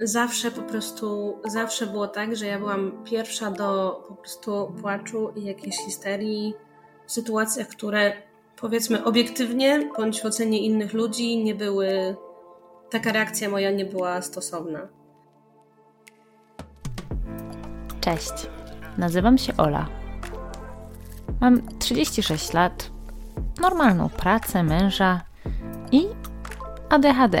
zawsze po prostu, zawsze było tak, że ja byłam pierwsza do po prostu płaczu i jakiejś histerii w sytuacjach, które powiedzmy obiektywnie, bądź w ocenie innych ludzi nie były, taka reakcja moja nie była stosowna. Cześć, nazywam się Ola. Mam 36 lat, normalną pracę, męża i ADHD.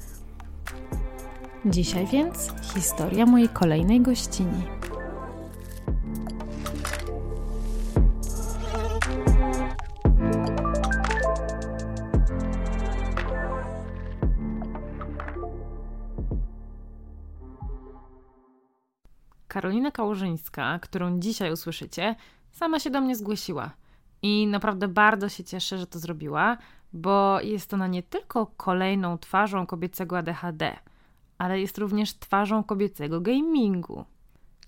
Dzisiaj więc historia mojej kolejnej gościni. Karolina Kałużyńska, którą dzisiaj usłyszycie, sama się do mnie zgłosiła. I naprawdę bardzo się cieszę, że to zrobiła, bo jest ona nie tylko kolejną twarzą kobiecego ADHD, ale jest również twarzą kobiecego gamingu.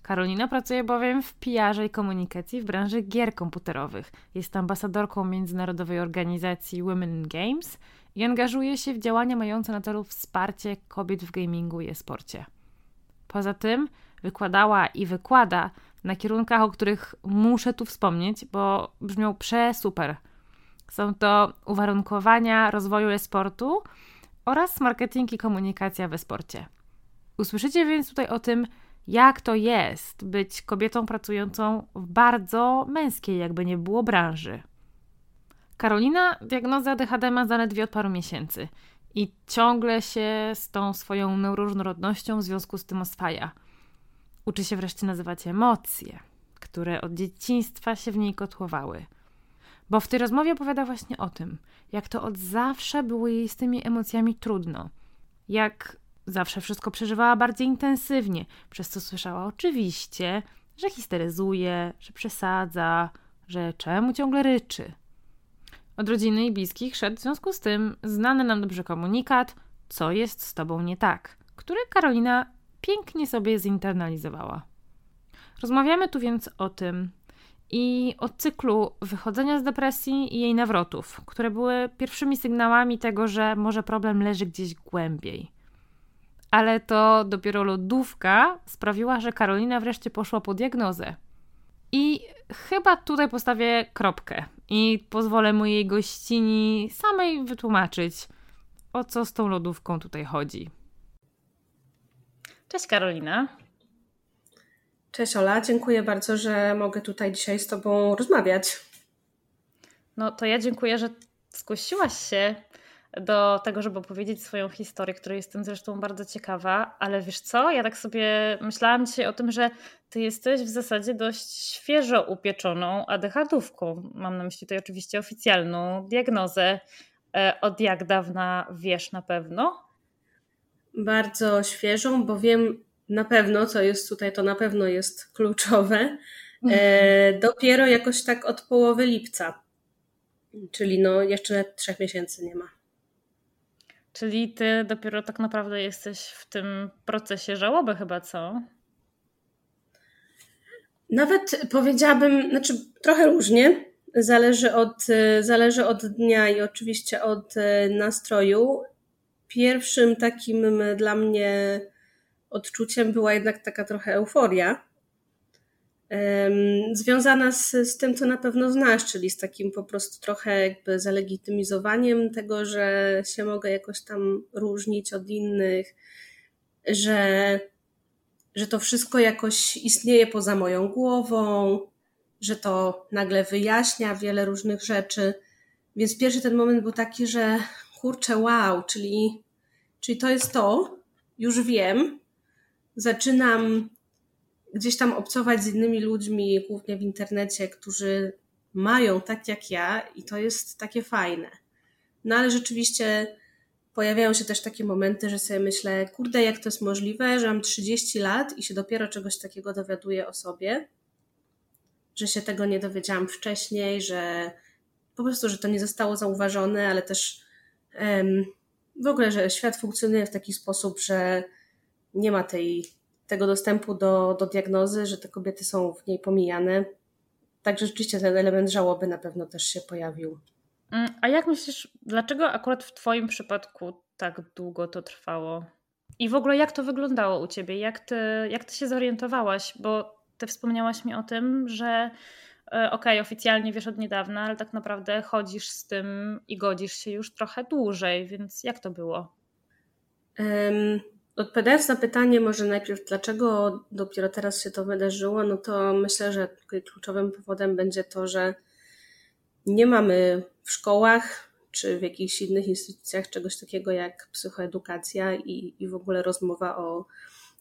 Karolina pracuje bowiem w PR i komunikacji w branży gier komputerowych. Jest ambasadorką międzynarodowej organizacji Women in Games i angażuje się w działania mające na celu wsparcie kobiet w gamingu i e-sporcie. Poza tym wykładała i wykłada na kierunkach, o których muszę tu wspomnieć, bo brzmią prze-super. Są to uwarunkowania rozwoju e-sportu oraz marketing i komunikacja we sporcie. Usłyszycie więc tutaj o tym, jak to jest być kobietą pracującą w bardzo męskiej, jakby nie było branży. Karolina diagnozę ADHD ma zaledwie od paru miesięcy i ciągle się z tą swoją neuroróżnorodnością w związku z tym oswaja – Uczy się wreszcie nazywać emocje, które od dzieciństwa się w niej kotłowały. Bo w tej rozmowie opowiada właśnie o tym, jak to od zawsze było jej z tymi emocjami trudno. Jak zawsze wszystko przeżywała bardziej intensywnie, przez co słyszała oczywiście, że histeryzuje, że przesadza, że czemu ciągle ryczy. Od rodziny i bliskich szedł w związku z tym znany nam dobrze komunikat, co jest z tobą nie tak, który Karolina pięknie sobie zinternalizowała. Rozmawiamy tu więc o tym i o cyklu wychodzenia z depresji i jej nawrotów, które były pierwszymi sygnałami tego, że może problem leży gdzieś głębiej. Ale to dopiero lodówka sprawiła, że Karolina wreszcie poszła po diagnozę. I chyba tutaj postawię kropkę i pozwolę mojej gościni samej wytłumaczyć, o co z tą lodówką tutaj chodzi. Cześć Karolina. Cześć Ola, dziękuję bardzo, że mogę tutaj dzisiaj z Tobą rozmawiać. No to ja dziękuję, że zgłosiłaś się do tego, żeby opowiedzieć swoją historię, której jestem zresztą bardzo ciekawa, ale wiesz co, ja tak sobie myślałam dzisiaj o tym, że ty jesteś w zasadzie dość świeżo upieczoną ADHD-ówką. Mam na myśli tutaj oczywiście oficjalną diagnozę. E, od jak dawna wiesz na pewno? bardzo świeżą, bo wiem na pewno, co jest tutaj, to na pewno jest kluczowe. E, mhm. dopiero jakoś tak od połowy lipca, czyli no jeszcze trzech miesięcy nie ma. Czyli ty dopiero tak naprawdę jesteś w tym procesie żałoby chyba, co? Nawet powiedziałabym, znaczy trochę różnie, zależy od, zależy od dnia i oczywiście od e, nastroju pierwszym takim dla mnie odczuciem była jednak taka trochę euforia. Związana z, z tym, co na pewno znasz, czyli z takim po prostu trochę jakby zalegitymizowaniem tego, że się mogę jakoś tam różnić od innych, że, że to wszystko jakoś istnieje poza moją głową, że to nagle wyjaśnia wiele różnych rzeczy. Więc pierwszy ten moment był taki, że kurczę, wow, czyli, czyli to jest to, już wiem, zaczynam gdzieś tam obcować z innymi ludźmi, głównie w internecie, którzy mają tak jak ja i to jest takie fajne. No ale rzeczywiście pojawiają się też takie momenty, że sobie myślę, kurde, jak to jest możliwe, że mam 30 lat i się dopiero czegoś takiego dowiaduję o sobie, że się tego nie dowiedziałam wcześniej, że po prostu, że to nie zostało zauważone, ale też um, w ogóle, że świat funkcjonuje w taki sposób, że nie ma tej, tego dostępu do, do diagnozy, że te kobiety są w niej pomijane. Także rzeczywiście ten element żałoby na pewno też się pojawił. Mm, a jak myślisz, dlaczego akurat w Twoim przypadku tak długo to trwało? I w ogóle jak to wyglądało u Ciebie? Jak Ty, jak ty się zorientowałaś? Bo Ty wspomniałaś mi o tym, że e, okej, okay, oficjalnie wiesz od niedawna, ale tak naprawdę chodzisz z tym i godzisz się już trochę dłużej, więc jak to było? Um, odpowiadając na pytanie, może najpierw dlaczego dopiero teraz się to wydarzyło, no to myślę, że kluczowym powodem będzie to, że nie mamy w szkołach czy w jakichś innych instytucjach czegoś takiego jak psychoedukacja i, i w ogóle rozmowa o,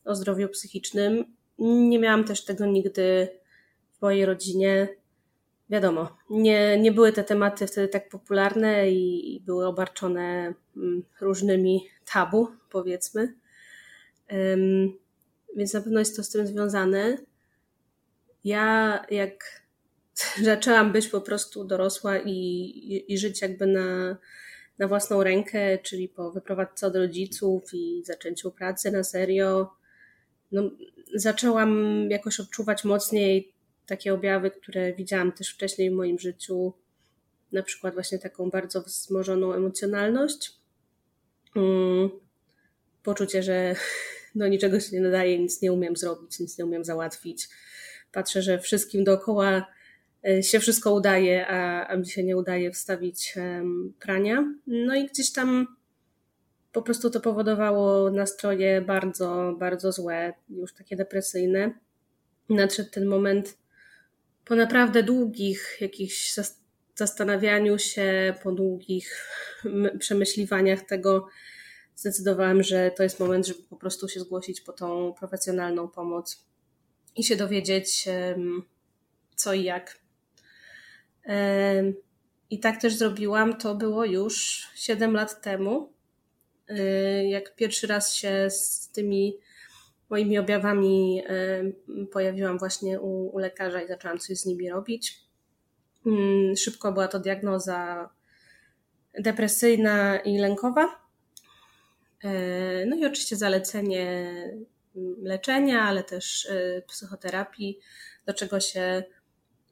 o zdrowiu psychicznym. Nie miałam też tego nigdy w mojej rodzinie. Wiadomo, nie, nie były te tematy wtedy tak popularne i, i były obarczone mm, różnymi tabu, powiedzmy. Więc na pewno jest to z tym związane. Ja, jak zaczęłam być po prostu dorosła i, i, i żyć jakby na, na własną rękę, czyli po wyprowadzce od rodziców i zaczęciu pracy na serio, no, zaczęłam jakoś odczuwać mocniej takie objawy, które widziałam też wcześniej w moim życiu, na przykład właśnie taką bardzo wzmożoną emocjonalność, mm, poczucie, że no niczego się nie nadaje, nic nie umiem zrobić, nic nie umiem załatwić. Patrzę, że wszystkim dookoła E, się wszystko udaje, a, a mi się nie udaje wstawić prania. No i gdzieś tam po prostu to powodowało nastroje bardzo, bardzo złe, już takie depresyjne. Nadszedł ten moment po naprawdę długich jakichś zastanawianiu się, po długich przemyśliwaniach tego, zdecydowałam, że to jest moment, żeby po prostu się zgłosić po tą profesjonalną pomoc i się dowiedzieć, co i jak. I tak też zrobiłam. To było już 7 lat temu, y, jak pierwszy raz się z tymi moimi objawami pojawiłam właśnie u, u lekarza i zaczęłam coś z nimi robić. Mm, szybko była to diagnoza depresyjna i lękowa. E, no i oczywiście zalecenie mm, leczenia, ale też y, psychoterapii, do czego się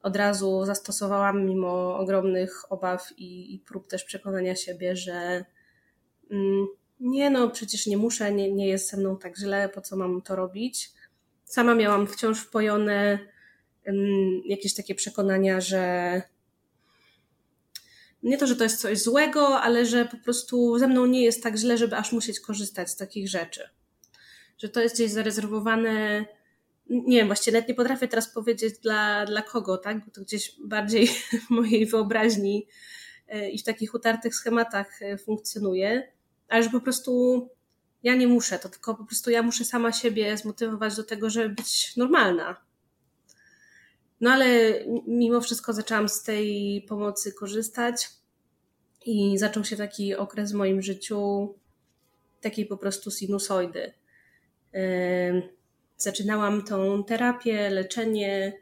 od razu zastosowałam, mimo ogromnych obaw i, prób też przekonania siebie, że mm, nie no, przecież nie muszę, nie, nie jest ze mną tak źle, po co mam to robić. Sama miałam wciąż wpojone um, jakieś takie przekonania, że nie to, że to jest coś złego, ale że po prostu ze mną nie jest tak źle, żeby aż musieć korzystać z takich rzeczy. Że to jest gdzieś zarezerwowane nie wiem, właściwie nawet nie potrafię teraz powiedzieć dla, dla kogo, tak? Bo to gdzieś bardziej w mojej wyobraźni e, i w takich utartych schematach e, funkcjonuje, ale że po prostu ja nie muszę, to tylko po prostu ja muszę sama siebie zmotywować do tego, żeby być normalna. No ale mimo wszystko zaczęłam z tej pomocy korzystać i zaczął się taki okres w moim życiu takiej po prostu sinusoidy zaczynałam tą terapię, leczenie.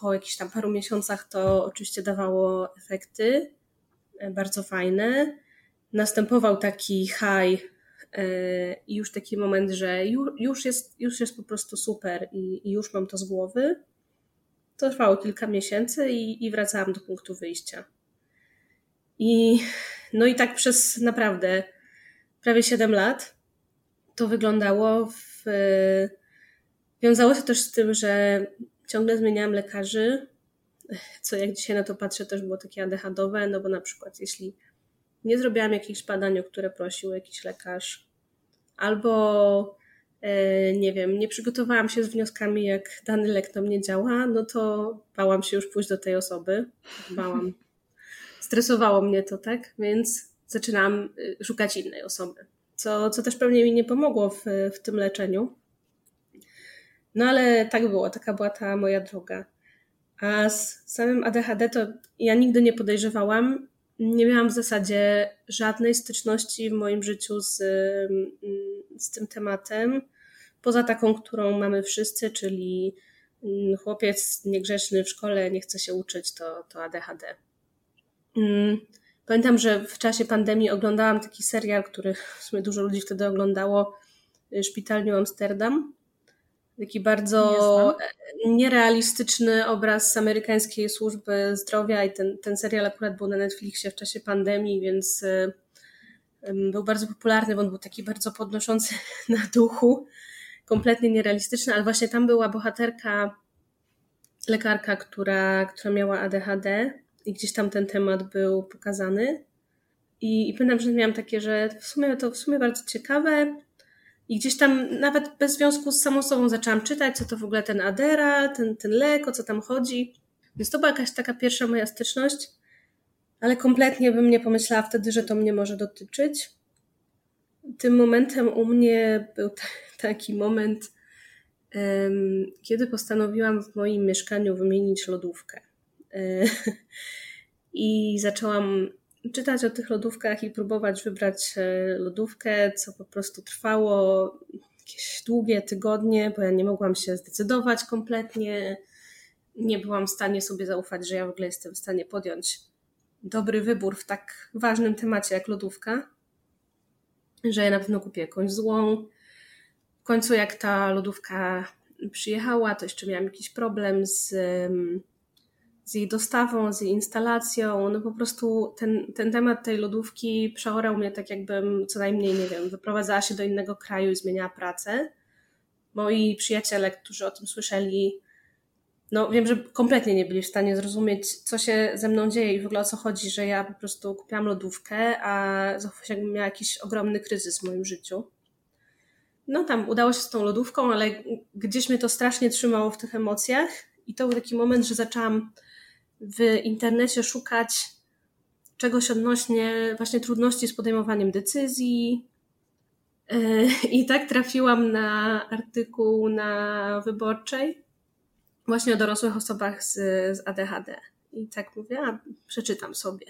Po jakichś tam paru miesiącach to oczywiście dawało efekty e, bardzo fajne. Następował taki high e, i już taki moment, że już jest, już jest po prostu super i, i już mam to z głowy. To trwało kilka miesięcy i, i wracałam do punktu wyjścia. I no i tak przez naprawdę prawie 7 lat to wyglądało w Wiązało się też z tym, że ciągle zmieniałam lekarzy, co jak dzisiaj na to patrzę też było takie adechadowe, no bo na przykład jeśli nie zrobiłam jakichś badań, o które prosił jakiś lekarz, albo nie wiem, nie przygotowałam się z wnioskami, jak dany lek na mnie działa, no to bałam się już pójść do tej osoby. Bałam. Stresowało mnie to, tak? Więc zaczynam y, szukać innej osoby. Co, co też pewnie mi nie pomogło w, w tym leczeniu. No ale tak było, taka była ta moja droga. A z samym ADHD to ja nigdy nie podejrzewałam, nie miałam w zasadzie żadnej styczności w moim życiu z, mm, z tym tematem, poza taką, którą mamy wszyscy, czyli mm, chłopiec niegrzeczny w szkole, nie chce się uczyć, to, to ADHD. Mm, pamiętam, że w czasie pandemii oglądałam taki serial, który w sumie dużo ludzi wtedy oglądało, y, Szpital New Amsterdam. Taki bardzo nierealistyczny obraz amerykańskiej służby zdrowia i ten, ten serial akurat był na Netflixie w czasie pandemii, więc był bardzo popularny, bo on był taki bardzo podnoszący na duchu, kompletnie nierealistyczny, ale właśnie tam była bohaterka, lekarka, która, która miała ADHD i gdzieś tam ten temat był pokazany. I, i pamiętam, że miałam takie, że w sumie to w sumie bardzo ciekawe, i gdzieś tam nawet bez związku z samą sobą zaczęłam czytać, co to w ogóle ten Adera, ten, ten lek, o co tam chodzi. Więc to była jakaś taka pierwsza moja styczność, ale kompletnie bym nie pomyślała wtedy, że to mnie może dotyczyć. Tym momentem u mnie był taki moment, kiedy postanowiłam w moim mieszkaniu wymienić lodówkę. E, I zaczęłam czytać o tych lodówkach i próbować wybrać e, lodówkę, co po prostu trwało jakieś długie tygodnie, bo ja nie mogłam się zdecydować kompletnie. Nie byłam w stanie sobie zaufać, że ja w ogóle jestem w stanie podjąć dobry wybór w tak ważnym temacie jak lodówka, że ja na pewno kupię jakąś złą. W końcu, jak ta lodówka przyjechała, to jeszcze miałam jakiś problem z z jej dostawą, z jej instalacją. No po prostu ten, ten temat tej lodówki przeorał mnie tak, jakbym co najmniej, nie wiem, wyprowadzała się do innego kraju i zmieniała pracę. Moi przyjaciele, którzy o tym słyszeli, no wiem, że kompletnie nie byli w stanie zrozumieć, co się ze mną dzieje i w ogóle o co chodzi, że ja po prostu kupiłam lodówkę, a zachowałam się jakbym miała jakiś ogromny kryzys w moim życiu. No tam udało się z tą lodówką, ale gdzieś mnie to strasznie trzymało w tych emocjach i to był taki moment, że zaczęłam w internecie szukać czegoś odnośnie właśnie trudności z podejmowaniem decyzji. E, I tak trafiłam na artykuł na wyborczej właśnie o dorosłych osobach z, z ADHD. I tak mówię, a przeczytam sobie.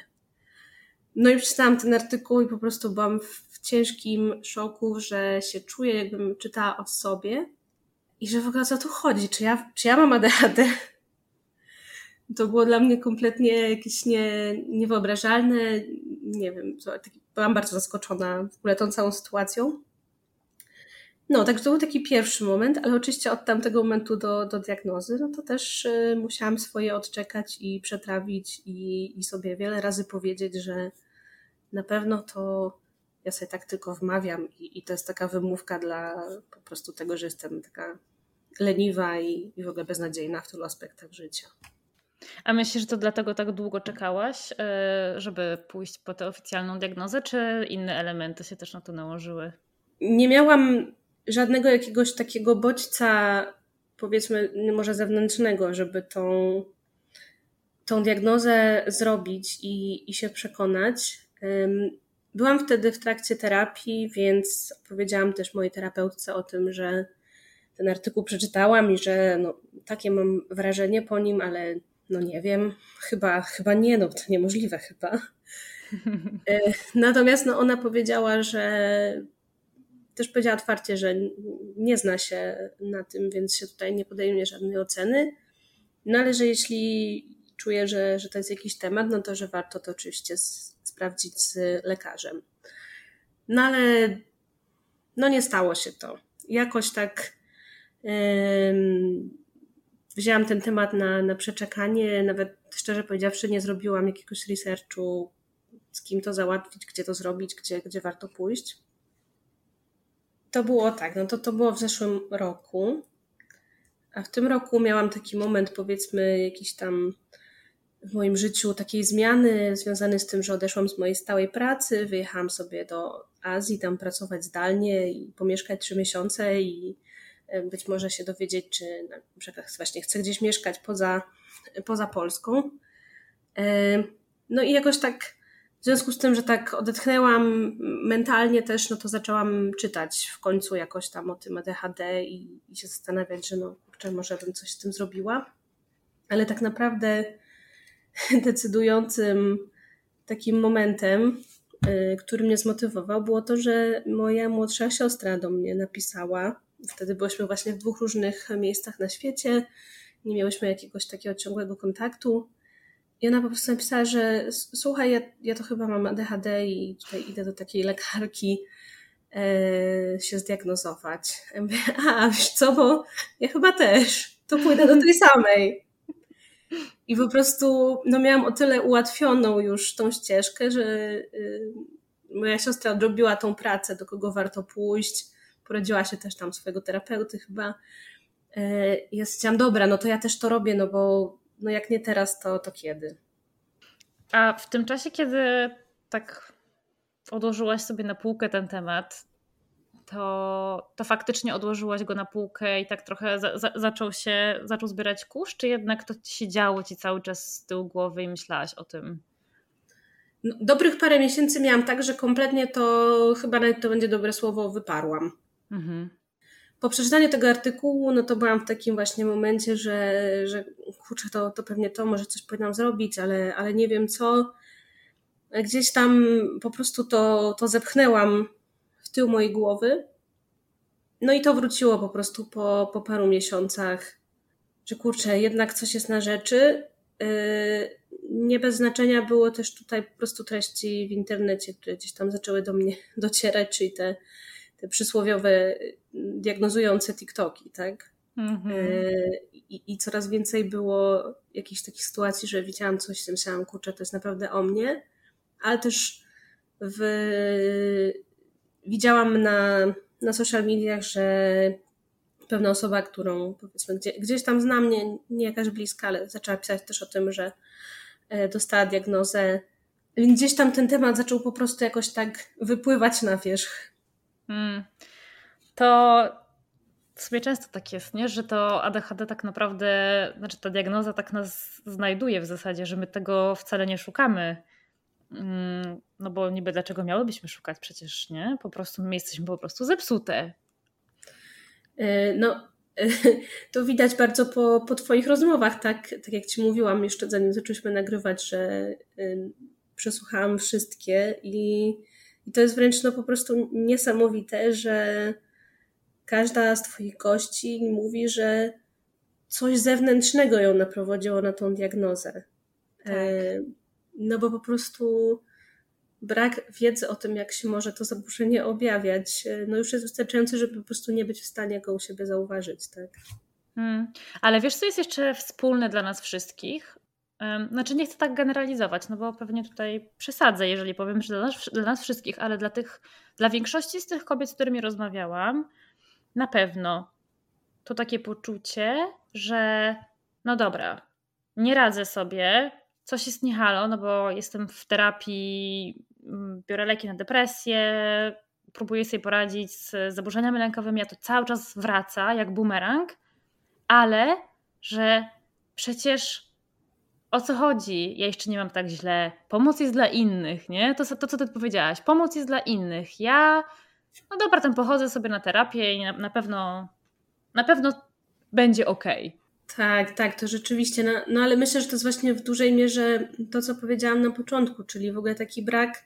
No i przeczytałam ten artykuł i po prostu byłam w ciężkim szoku, że się czuję, jakbym czytała o sobie i że w ogóle o co tu chodzi? Czy ja, czy ja mam ADHD? To było dla mnie kompletnie jakieś nie, niewyobrażalne. Nie wiem, byłam bardzo zaskoczona w ogóle tą całą sytuacją. No, także to był taki pierwszy moment, ale oczywiście od tamtego momentu do, do diagnozy, no to też y, musiałam swoje odczekać i przetrawić i, i sobie wiele razy powiedzieć, że na pewno to ja sobie tak tylko wmawiam i, i to jest taka wymówka dla po prostu tego, że jestem taka leniwa i, i w ogóle beznadziejna w tylu aspektach życia. A myślisz, że to dlatego tak długo czekałaś, e, żeby pójść po tę oficjalną diagnozę, czy inne elementy się też na to nałożyły? Nie miałam żadnego jakiegoś takiego bodźca, powiedzmy, może zewnętrznego, żeby tą, tą diagnozę zrobić i, i się przekonać. Byłam wtedy w trakcie terapii, więc powiedziałam też mojej terapeutce o tym, że ten artykuł przeczytałam i że no, takie mam wrażenie po nim, ale no nie wiem, chyba, chyba nie, no to niemożliwe chyba. E, natomiast no, ona powiedziała, że też powiedziała otwarcie, że nie zna się na tym, więc się tutaj nie podejmie żadnej oceny. No ale że jeśli czuje, że, że to jest jakiś temat, no to że warto to oczywiście z, sprawdzić z lekarzem. No ale no nie stało się to. Jakoś tak wzięłam ten temat na, na przeczekanie. Nawet szczerze powiedziawszy, nie zrobiłam jakiegoś researchu, z kim to załatwić, gdzie to zrobić, gdzie, gdzie warto pójść. To było tak, no to to było w zeszłym roku. A w tym roku miałam taki moment, powiedzmy, jakiś tam w moim życiu takiej zmiany związanej z tym, że odeszłam z mojej stałej pracy, wyjechałam sobie do Azji, tam pracować zdalnie i pomieszkać trzy miesiące i być może się dowiedzieć, czy na przykład właśnie chcę gdzieś mieszkać poza, poza Polską. No i jakoś tak w związku z tym, że tak odetchnęłam mentalnie też, no to zaczęłam czytać w końcu jakoś tam o tym ADHD i, i się zastanawiać, że no kurczę, może bym coś z tym zrobiła. Ale tak naprawdę decydującym takim momentem, y, który mnie zmotywował, było to, że moja młodsza siostra do mnie napisała. Wtedy byliśmy właśnie w dwóch różnych miejscach na świecie, nie miałyśmy jakiegoś takiego ciągłego kontaktu. I ona po prostu napisała, że słuchaj, ja, ja to chyba mam ADHD i tutaj idę do takiej lekarki e, się zdiagnozować. Ja mówię, a wiesz co, bo ja chyba też. To pójdę do tej samej. I po prostu no, miałam o tyle ułatwioną już tą ścieżkę, że y, moja siostra odrobiła tą pracę, do kogo warto pójść. Poradziła się też tam swojego terapeuty chyba. Y, ja stwierdziłam, dobra, no to ja też to robię, no bo no jak nie teraz, to, to kiedy? A w tym czasie, kiedy tak odłożyłaś sobie na półkę ten temat, to, to faktycznie odłożyłaś go na półkę i tak trochę za, za, zaczął się, zaczął zbierać kurz, czy jednak to się działo ci cały czas z tyłu głowy i myślałaś o tym? No, dobrych parę miesięcy miałam tak, że kompletnie to, chyba nawet to będzie dobre słowo, wyparłam. Mhm. Po przeczytaniu tego artykułu, no to byłam w takim właśnie momencie, że, że kurczę, to, to pewnie to, może coś powinnam zrobić, ale, ale nie wiem co. Gdzieś tam po prostu to, to zepchnęłam w tył mojej głowy. No i to wróciło po prostu po, po paru miesiącach, że kurczę, jednak coś jest na rzeczy. Yy, nie bez znaczenia było też tutaj po prostu treści w internecie, które gdzieś tam zaczęły do mnie docierać, czyli te, te przysłowiowe diagnozujące TikToki, tak? Mm-hmm. I, I, coraz więcej było jakichś takich sytuacji, że widziałam coś i myślałam, kurczę, to jest naprawdę o mnie, ale też w widziałam na, na social mediach, że pewna osoba, którą powiedzmy gdzie, gdzieś tam znam, nie, nie jakaś bliska, ale zaczęła pisać też o tym, że e, dostała diagnozę. Więc gdzieś tam ten temat zaczął po prostu jakoś tak wypływać na wierzch. Hmm. To sobie często tak jest, nie? że to ADHD tak naprawdę, znaczy ta diagnoza tak nas znajduje w zasadzie, że my tego wcale nie szukamy Mm, no bo niby dlaczego miałybyśmy szukać? Przecież nie, po prostu my jesteśmy po prostu zepsute. E, no, to widać bardzo po, po Twoich rozmowach, tak? Tak jak Ci mówiłam jeszcze zanim zaczęliśmy nagrywać, że przesłuchałam wszystkie i, i to jest wręcz no po prostu niesamowite, że każda z Twoich gości mówi, że coś zewnętrznego ją naprowadziło na tą diagnozę. Tak. E, no bo po prostu brak wiedzy o tym, jak się może to zaburzenie objawiać, e, no już jest wystarczający, żeby po prostu nie być w stanie go u siebie zauważyć, tak? Hmm. Ale wiesz, co jest jeszcze wspólne dla nas wszystkich? Znaczy, nie chcę tak generalizować, no bo pewnie tutaj przesadzę, jeżeli powiem, że dla nas, dla nas wszystkich, ale dla tych, dla większości z tych kobiet, z którymi rozmawiałam, na pewno to takie poczucie, że no dobra, nie radzę sobie, coś jest nie halo, no bo jestem w terapii, mm, biorę leki na depresję, próbuję sobie poradzić z zaburzeniami lękowymi, a to cały czas wraca jak bumerang, ale że przecież o co chodzi? Ja jeszcze nie mam tak źle. Pomoc jest dla innych, nie? To, to co ty powiedziałaś. Pomoc jest dla innych. Ja, no dobra, tam pochodzę sobie na terapię i na, na pewno, na pewno będzie ok. Tak, tak, to rzeczywiście. No, no, ale myślę, że to jest właśnie w dużej mierze to, co powiedziałam na początku, czyli w ogóle taki brak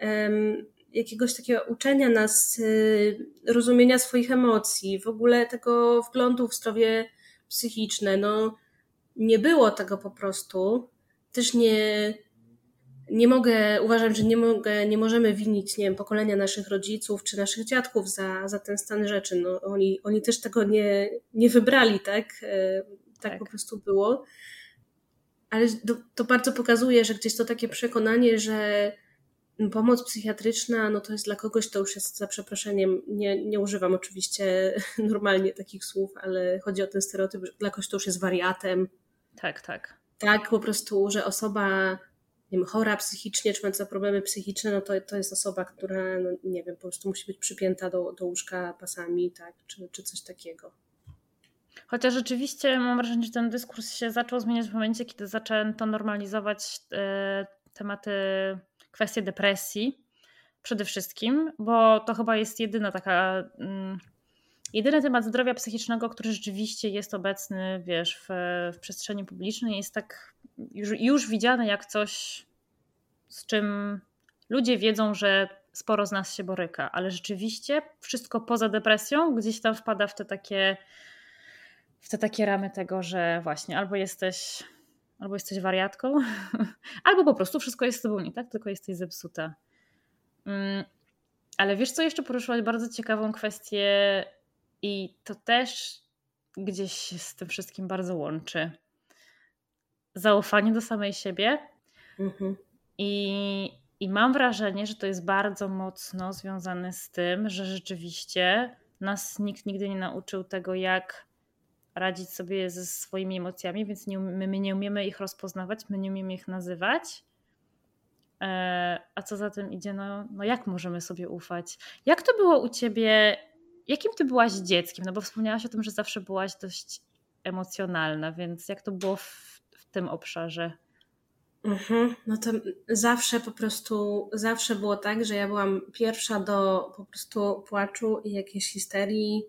um, jakiegoś takiego uczenia nas, y, rozumienia swoich emocji, w ogóle tego wglądu w zdrowie psychiczne. No, nie było tego po prostu. Też nie, nie mogę, uważam, że nie, mogę, nie możemy winić, nie wiem, pokolenia naszych rodziców czy naszych dziadków za, za ten stan rzeczy. No, oni, oni też tego nie, nie wybrali, tak? Tak? tak po prostu było. Ale to, to bardzo pokazuje, że gdzieś to takie przekonanie, że pomoc psychiatryczna, no to jest dla kogoś, to już jest za przeproszeniem, nie, nie używam oczywiście normalnie takich słów, ale chodzi o ten stereotyp, że dla kogoś to już jest wariatem. Tak, tak. tak po prostu, że osoba nie wiem, chora psychicznie, czy mająca problemy psychiczne, no to, to jest osoba, która, no, nie wiem, po prostu musi być przypięta do, do łóżka pasami, tak, czy, czy coś takiego. Chociaż rzeczywiście mam wrażenie, że ten dyskurs się zaczął zmieniać w momencie, kiedy zaczęto normalizować e, tematy, kwestie depresji przede wszystkim, bo to chyba jest jedyna taka. Mm, jedyny temat zdrowia psychicznego, który rzeczywiście jest obecny, wiesz, w, w przestrzeni publicznej, jest tak już, już widziane jak coś, z czym ludzie wiedzą, że sporo z nas się boryka, ale rzeczywiście wszystko poza depresją gdzieś tam wpada w te takie w te takie ramy tego, że właśnie albo jesteś albo jesteś wariatką, albo po prostu wszystko jest z tobą nie tak, tylko jesteś zepsuta. Mm, ale wiesz co, jeszcze poruszyłaś bardzo ciekawą kwestię i to też gdzieś się z tym wszystkim bardzo łączy. Zaufanie do samej siebie. Mhm. I, I mam wrażenie, że to jest bardzo mocno związane z tym, że rzeczywiście nas nikt nigdy nie nauczył tego, jak radzić sobie ze swoimi emocjami, więc nie, my, my nie umiemy ich rozpoznawać, my nie umiemy ich nazywać. E, a co za tym idzie, no, no jak możemy sobie ufać? Jak to było u ciebie? Jakim ty byłaś dzieckiem? No bo wspomniałaś o tym, że zawsze byłaś dość emocjonalna, więc jak to było w, w tym obszarze? Mhm, no to zawsze po prostu, zawsze było tak, że ja byłam pierwsza do po prostu płaczu i jakiejś histerii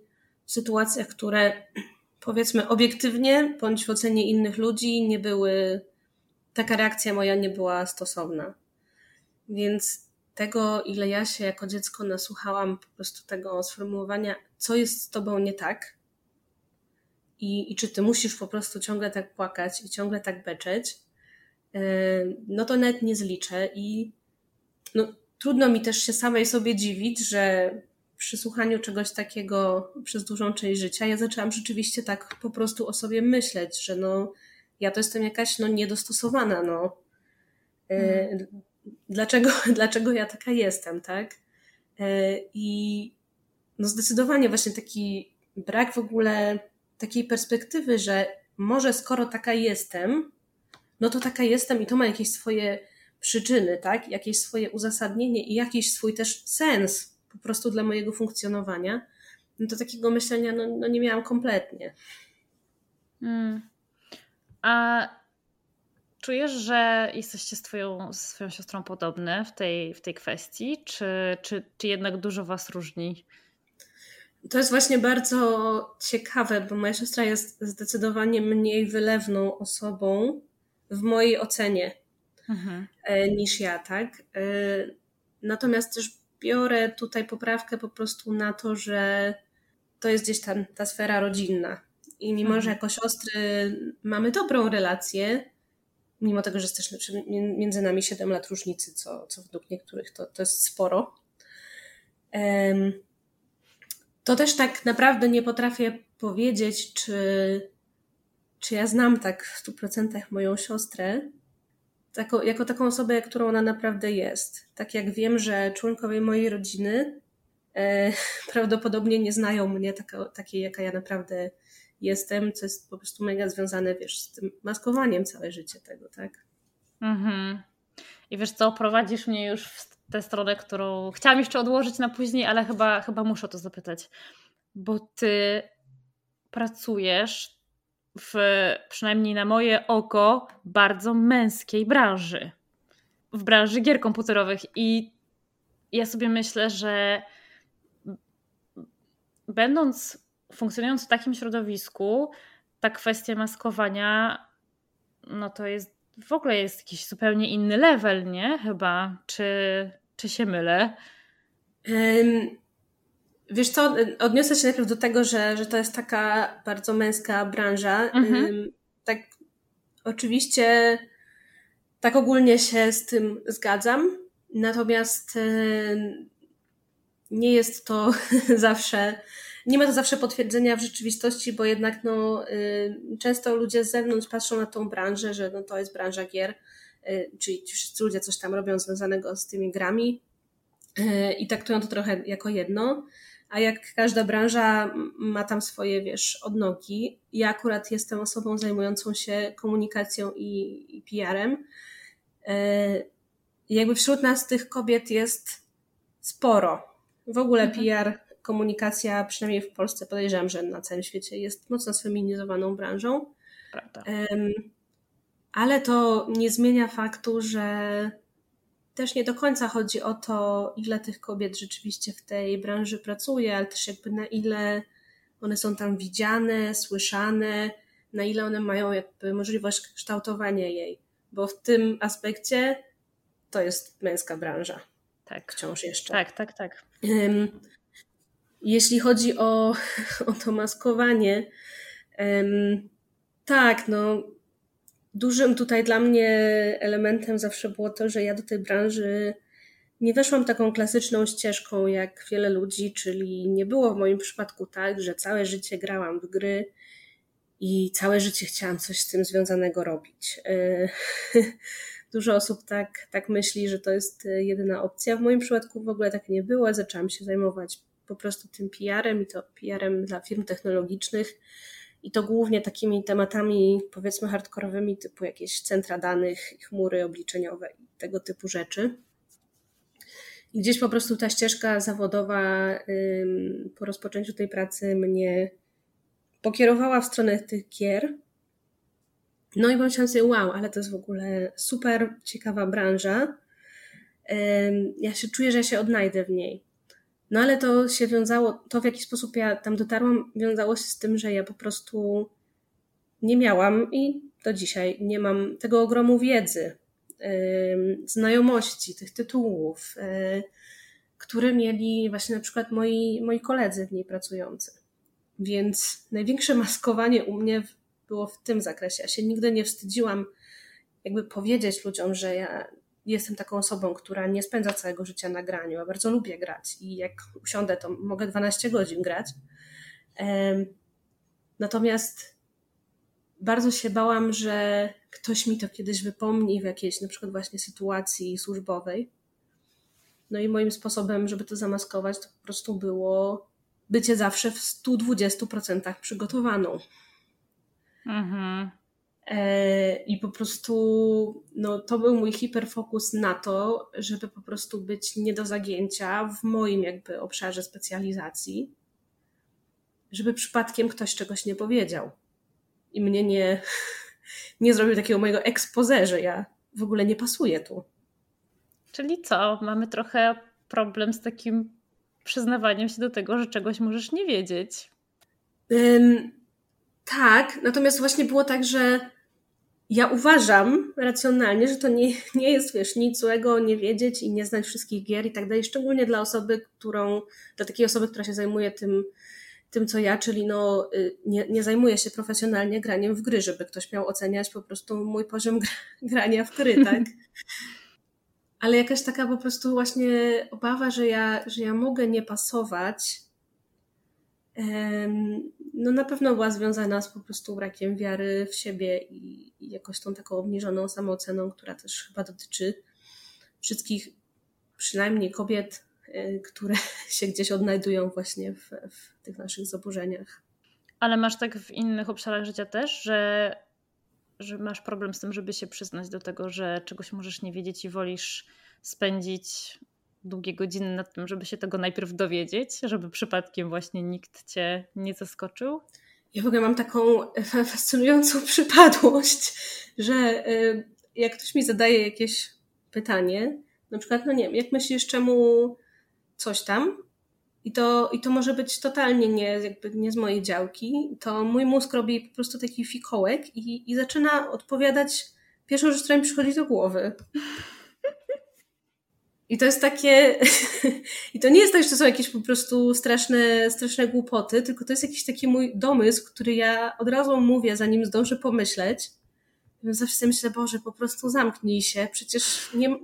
w sytuacjach, które powiedzmy obiektywnie, bądź w ocenie innych ludzi nie były, taka reakcja moja nie była stosowna. Więc tego, ile ja się jako dziecko nasłuchałam po prostu tego sformułowania, co jest z tobą nie tak i, i czy ty musisz po prostu ciągle tak płakać i ciągle tak beczeć, e, no to nawet nie zliczę i no, trudno mi też się samej sobie dziwić, że przy słuchaniu czegoś takiego przez dużą część życia, ja zaczęłam rzeczywiście tak po prostu o sobie myśleć, że no, ja to jestem jakaś no, niedostosowana, no. Hmm. Dlaczego, dlaczego ja taka jestem, tak? E, I no zdecydowanie właśnie taki brak w ogóle takiej perspektywy, że może skoro taka jestem, no to taka jestem i to ma jakieś swoje przyczyny, tak? Jakieś swoje uzasadnienie i jakiś swój też sens po prostu dla mojego funkcjonowania, no to takiego myślenia no, no nie miałam kompletnie. Hmm. A czujesz, że jesteście z twoją, z swoją siostrą podobne w tej, w tej kwestii, czy, czy, czy jednak dużo was różni? To jest właśnie bardzo ciekawe, bo moja siostra jest zdecydowanie mniej wylewną osobą w mojej ocenie mhm. E, niż ja, tak? E, natomiast też biorę tutaj poprawkę po prostu na to, że to jest gdzieś tam ta sfera rodzinna. I mimo, mhm. że jako siostry mamy dobrą relację, mimo tego, że jest też między nami 7 lat różnicy, co, co według niektórych to, to jest sporo, to też tak naprawdę nie potrafię powiedzieć, czy, czy ja znam tak w 100% moją siostrę, jako taką osobę, którą ona naprawdę jest. Tak jak wiem, że członkowie mojej rodziny e, prawdopodobnie nie znają mnie takiej, jaka ja naprawdę jestem, co jest po prostu mega związane, wiesz, z tym maskowaniem całe życie tego, tak? Mhm. I wiesz co, prowadzisz mnie już w tę stronę, którą chciałam jeszcze odłożyć na później, ale chyba, chyba muszę o to zapytać. Bo ty pracujesz w przynajmniej na moje oko bardzo męskiej branży. W branży gier komputerowych. I ja sobie myślę, że będąc, funkcjonując w takim środowisku, ta kwestia maskowania, no to jest w ogóle jest jakiś zupełnie inny level, nie? Chyba. Czy, czy się mylę? Wiesz co, odniosę się najpierw do tego, że, że to jest taka bardzo męska branża. Mhm. Tak, oczywiście, tak ogólnie się z tym zgadzam, natomiast nie jest to zawsze, nie ma to zawsze potwierdzenia w rzeczywistości, bo jednak no, często ludzie z zewnątrz patrzą na tą branżę, że no, to jest branża gier, y, czyli wszyscy ludzie coś tam robią związanego z tymi grami y, i traktują to trochę jako jedno. a jak każda branża ma tam swoje, wiesz, odnogi. Ja akurat jestem osobą zajmującą się komunikacją i, i PR-em. Jakby wśród nas tych kobiet jest sporo. W ogóle mhm. PR, komunikacja, przynajmniej w Polsce, podejrzewam, że na całym świecie jest mocno sfeminizowaną branżą. Prawda. Ale to nie zmienia faktu, że też nie do końca chodzi o to, ile tych kobiet rzeczywiście w tej branży pracuje, ale też jakby na ile one są tam widziane, słyszane, na ile one mają jakby możliwość kształtowania jej. Bo w tym aspekcie to jest męska branża. Tak. Wciąż jeszcze. Tak, tak, tak. Jeśli chodzi o, o to maskowanie, tak, no Dużym tutaj dla mnie elementem zawsze było to, że ja do tej branży nie weszłam taką klasyczną ścieżką jak wiele ludzi, czyli nie było w moim przypadku tak, że całe życie grałam w gry i całe życie chciałam coś z tym związanego robić. E, dużo osób tak, tak myśli, że to jest jedyna opcja. W moim przypadku w ogóle tak nie było. Zaczęłam się zajmować po prostu tym PR-em i to PR-em dla firm technologicznych i to głównie takimi tematami, powiedzmy, hardkorowymi, typu jakieś centra danych, chmury obliczeniowe i tego typu rzeczy. I gdzieś po prostu ta ścieżka zawodowa po rozpoczęciu tej pracy mnie pokierowała w stronę tych gier. No i pomyślałam sobie, wow, ale to jest w ogóle super ciekawa branża. Ja się czuję, że ja się odnajdę w niej. No ale to się wiązało, to w jaki sposób ja tam dotarłam, wiązało się z tym, że ja po prostu nie miałam i do dzisiaj nie mam tego ogromu wiedzy, znajomości, tych tytułów, y, które mieli właśnie na przykład moi, moi koledzy w niej pracujący. Więc największe maskowanie u mnie było w tym zakresie. Ja się nigdy nie wstydziłam jakby powiedzieć ludziom, że ja jestem taką osobą, która nie spędza całego życia na graniu, a bardzo lubię grać i jak usiądę, to mogę 12 godzin grać. Natomiast bardzo się bałam, że ktoś mi to kiedyś wypomni w jakiejś na przykład właśnie sytuacji służbowej. No i moim sposobem, żeby to zamaskować, to po prostu było bycie zawsze w 120% przygotowaną. Mhm. E, I po prostu no, to był mój hiperfokus na to, żeby po prostu być nie do zagięcia w moim jakby obszarze specjalizacji, żeby przypadkiem ktoś czegoś nie powiedział i mnie nie, nie zrobił takiego mojego expose, że ja w ogóle nie pasuję tu. Czyli co? Mamy trochę problem z takim przyznawaniem się do tego, że czegoś możesz nie wiedzieć. Um, tak, natomiast właśnie było tak, że ja uważam racjonalnie, że to nie, nie jest, wiesz, nic złego nie wiedzieć i nie znać wszystkich gier i tak dalej, szczególnie dla osoby, którą, dla takiej osoby, która się zajmuje tym, tym co ja, czyli no, y, nie, nie się profesjonalnie graniem w gry, żeby ktoś miał oceniać po prostu mój poziom grania w gry, tak? Ale jakaś taka po prostu właśnie obawa, że ja, że ja mogę nie pasować, no na pewno była związana z po prostu brakiem wiary w siebie i, jakoś tą taką obniżoną samooceną, która też chyba dotyczy wszystkich, przynajmniej kobiet, e, które się gdzieś odnajdują właśnie w, w tych naszych zaburzeniach. Ale masz tak w innych obszarach życia też, że, że masz problem z tym, żeby się przyznać do tego, że czegoś możesz nie wiedzieć i wolisz spędzić długie godziny nad tym, żeby się tego najpierw dowiedzieć, żeby przypadkiem właśnie nikt cię nie zaskoczył? Ja w ogóle mam taką fascynującą przypadłość, że y, jak ktoś mi zadaje jakieś pytanie, na przykład, no nie wiem, jak myślisz, czemu coś tam, i to, i to może być totalnie nie, jakby nie z mojej działki, to mój mózg robi po prostu taki fikołek i, i zaczyna odpowiadać pierwszą rzecz, która mi przychodzi do głowy. I to jest takie. I to nie jest tak, że to są jakieś po prostu straszne, straszne głupoty, tylko to jest jakiś taki mój domysł, który ja od razu mówię, zanim zdążę pomyśleć. Zawsze sobie myślę, Boże, po prostu zamknij się, przecież nie,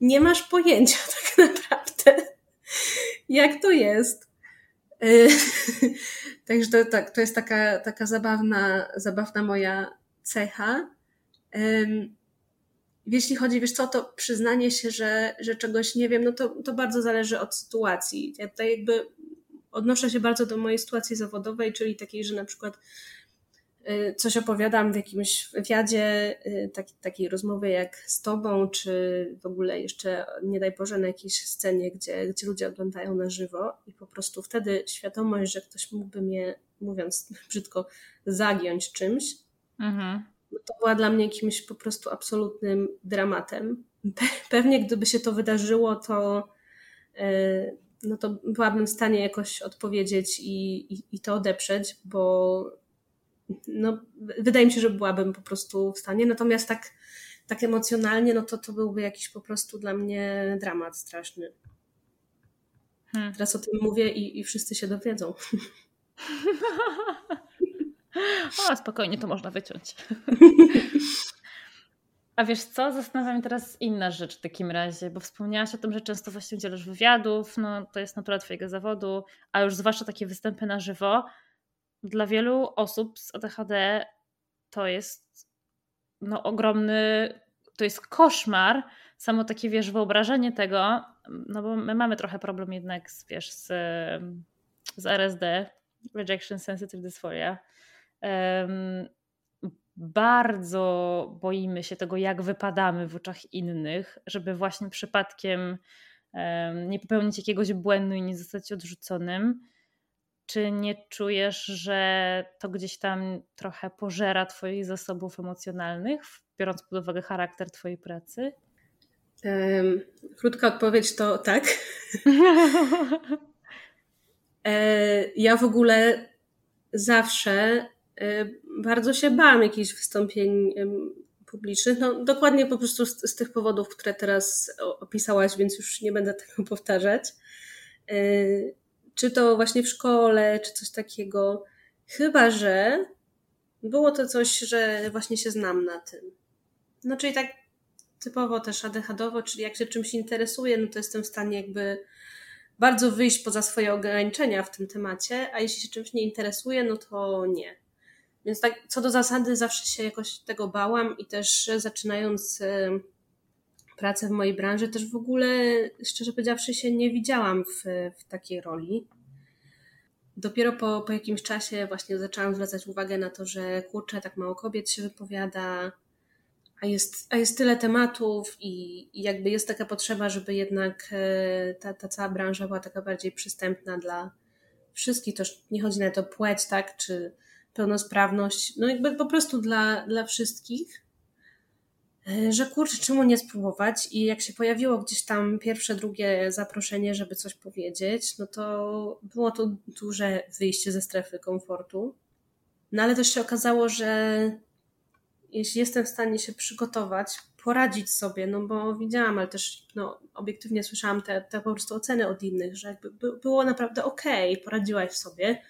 nie masz pojęcia tak naprawdę, jak to jest. Także to, tak, to jest taka, taka zabawna, zabawna moja cecha jeśli chodzi, wiesz co, to przyznanie się, że, że czegoś nie wiem, no to, to bardzo zależy od sytuacji. Ja tutaj jakby odnoszę się bardzo do mojej sytuacji zawodowej, czyli takiej, że na przykład y, coś opowiadam w jakimś wywiadzie, y, taki, takiej rozmowie jak z tobą, czy w ogóle jeszcze, nie daj Boże, na jakiejś scenie, gdzie, gdzie ludzie oglądają na żywo i po prostu wtedy świadomość, że ktoś mógłby mnie, mówiąc brzydko, zagiąć czymś, mhm. To była dla mnie jakimś po prostu absolutnym dramatem. Pewnie gdyby się to wydarzyło, to y, no to byłabym w stanie jakoś odpowiedzieć i, i, i to odeprzeć, bo no, wydaje mi się, że byłabym po prostu w stanie. Natomiast tak, tak emocjonalnie, no to to byłby jakiś po prostu dla mnie dramat straszny. Hmm. Teraz o tym mówię i, i wszyscy się dowiedzą. o, spokojnie, to można wyciąć. A wiesz co, zastanawiam mnie teraz inna rzecz w takim razie, bo wspomniałaś o tym, że często właśnie udzielasz wywiadów, no to jest natura twojego zawodu, a już zwłaszcza takie występy na żywo. Dla wielu osób z ADHD to jest no ogromny, to jest koszmar, samo takie wiesz, wyobrażenie tego, no bo my mamy trochę problem jednak z, wiesz, z, z RSD, Rejection Sensitive Dysphoria, bardzo boimy się tego, jak wypadamy w oczach innych, żeby właśnie przypadkiem nie popełnić jakiegoś błędu i nie zostać odrzuconym. Czy nie czujesz, że to gdzieś tam trochę pożera Twoich zasobów emocjonalnych, biorąc pod uwagę charakter Twojej pracy? Um, krótka odpowiedź to tak. e, ja w ogóle zawsze bardzo się bałam jakichś wystąpień publicznych. No, dokładnie po prostu z, z, tych powodów, które teraz opisałaś, więc już nie będę tego powtarzać. Y, czy to właśnie w szkole, czy coś takiego. Chyba, że było to coś, że właśnie się znam na tym. No, czyli tak typowo też ADHD-owo, czyli jak się czymś interesuję, no to jestem w stanie jakby bardzo wyjść poza swoje ograniczenia w tym temacie, a jeśli się czymś nie interesuje, no to nie. Więc tak, co do zasady zawsze się jakoś tego bałam i też zaczynając e, pracę w mojej branży, też w ogóle, szczerze powiedziawszy, się nie widziałam w, w takiej roli. Dopiero po, po jakimś czasie właśnie zaczęłam zwracać uwagę na to, że kurczę, tak mało kobiet się wypowiada, a jest, a jest tyle tematów i, i jakby jest taka potrzeba, żeby jednak e, ta, ta cała branża była taka bardziej przystępna dla wszystkich. To nie chodzi na to płeć, tak, czy pełnosprawność, no jakby po prostu dla, dla wszystkich, e, że kurczę, czemu nie spróbować? I jak się pojawiło gdzieś tam pierwsze, drugie zaproszenie, żeby coś powiedzieć, no to było to duże wyjście ze strefy komfortu. No ale też się okazało, że jeśli jestem w stanie się przygotować, poradzić sobie, no bo widziałam, ale też no, obiektywnie słyszałam te, te po prostu oceny od innych, że jakby było naprawdę okej, okay, poradziłaś sobie,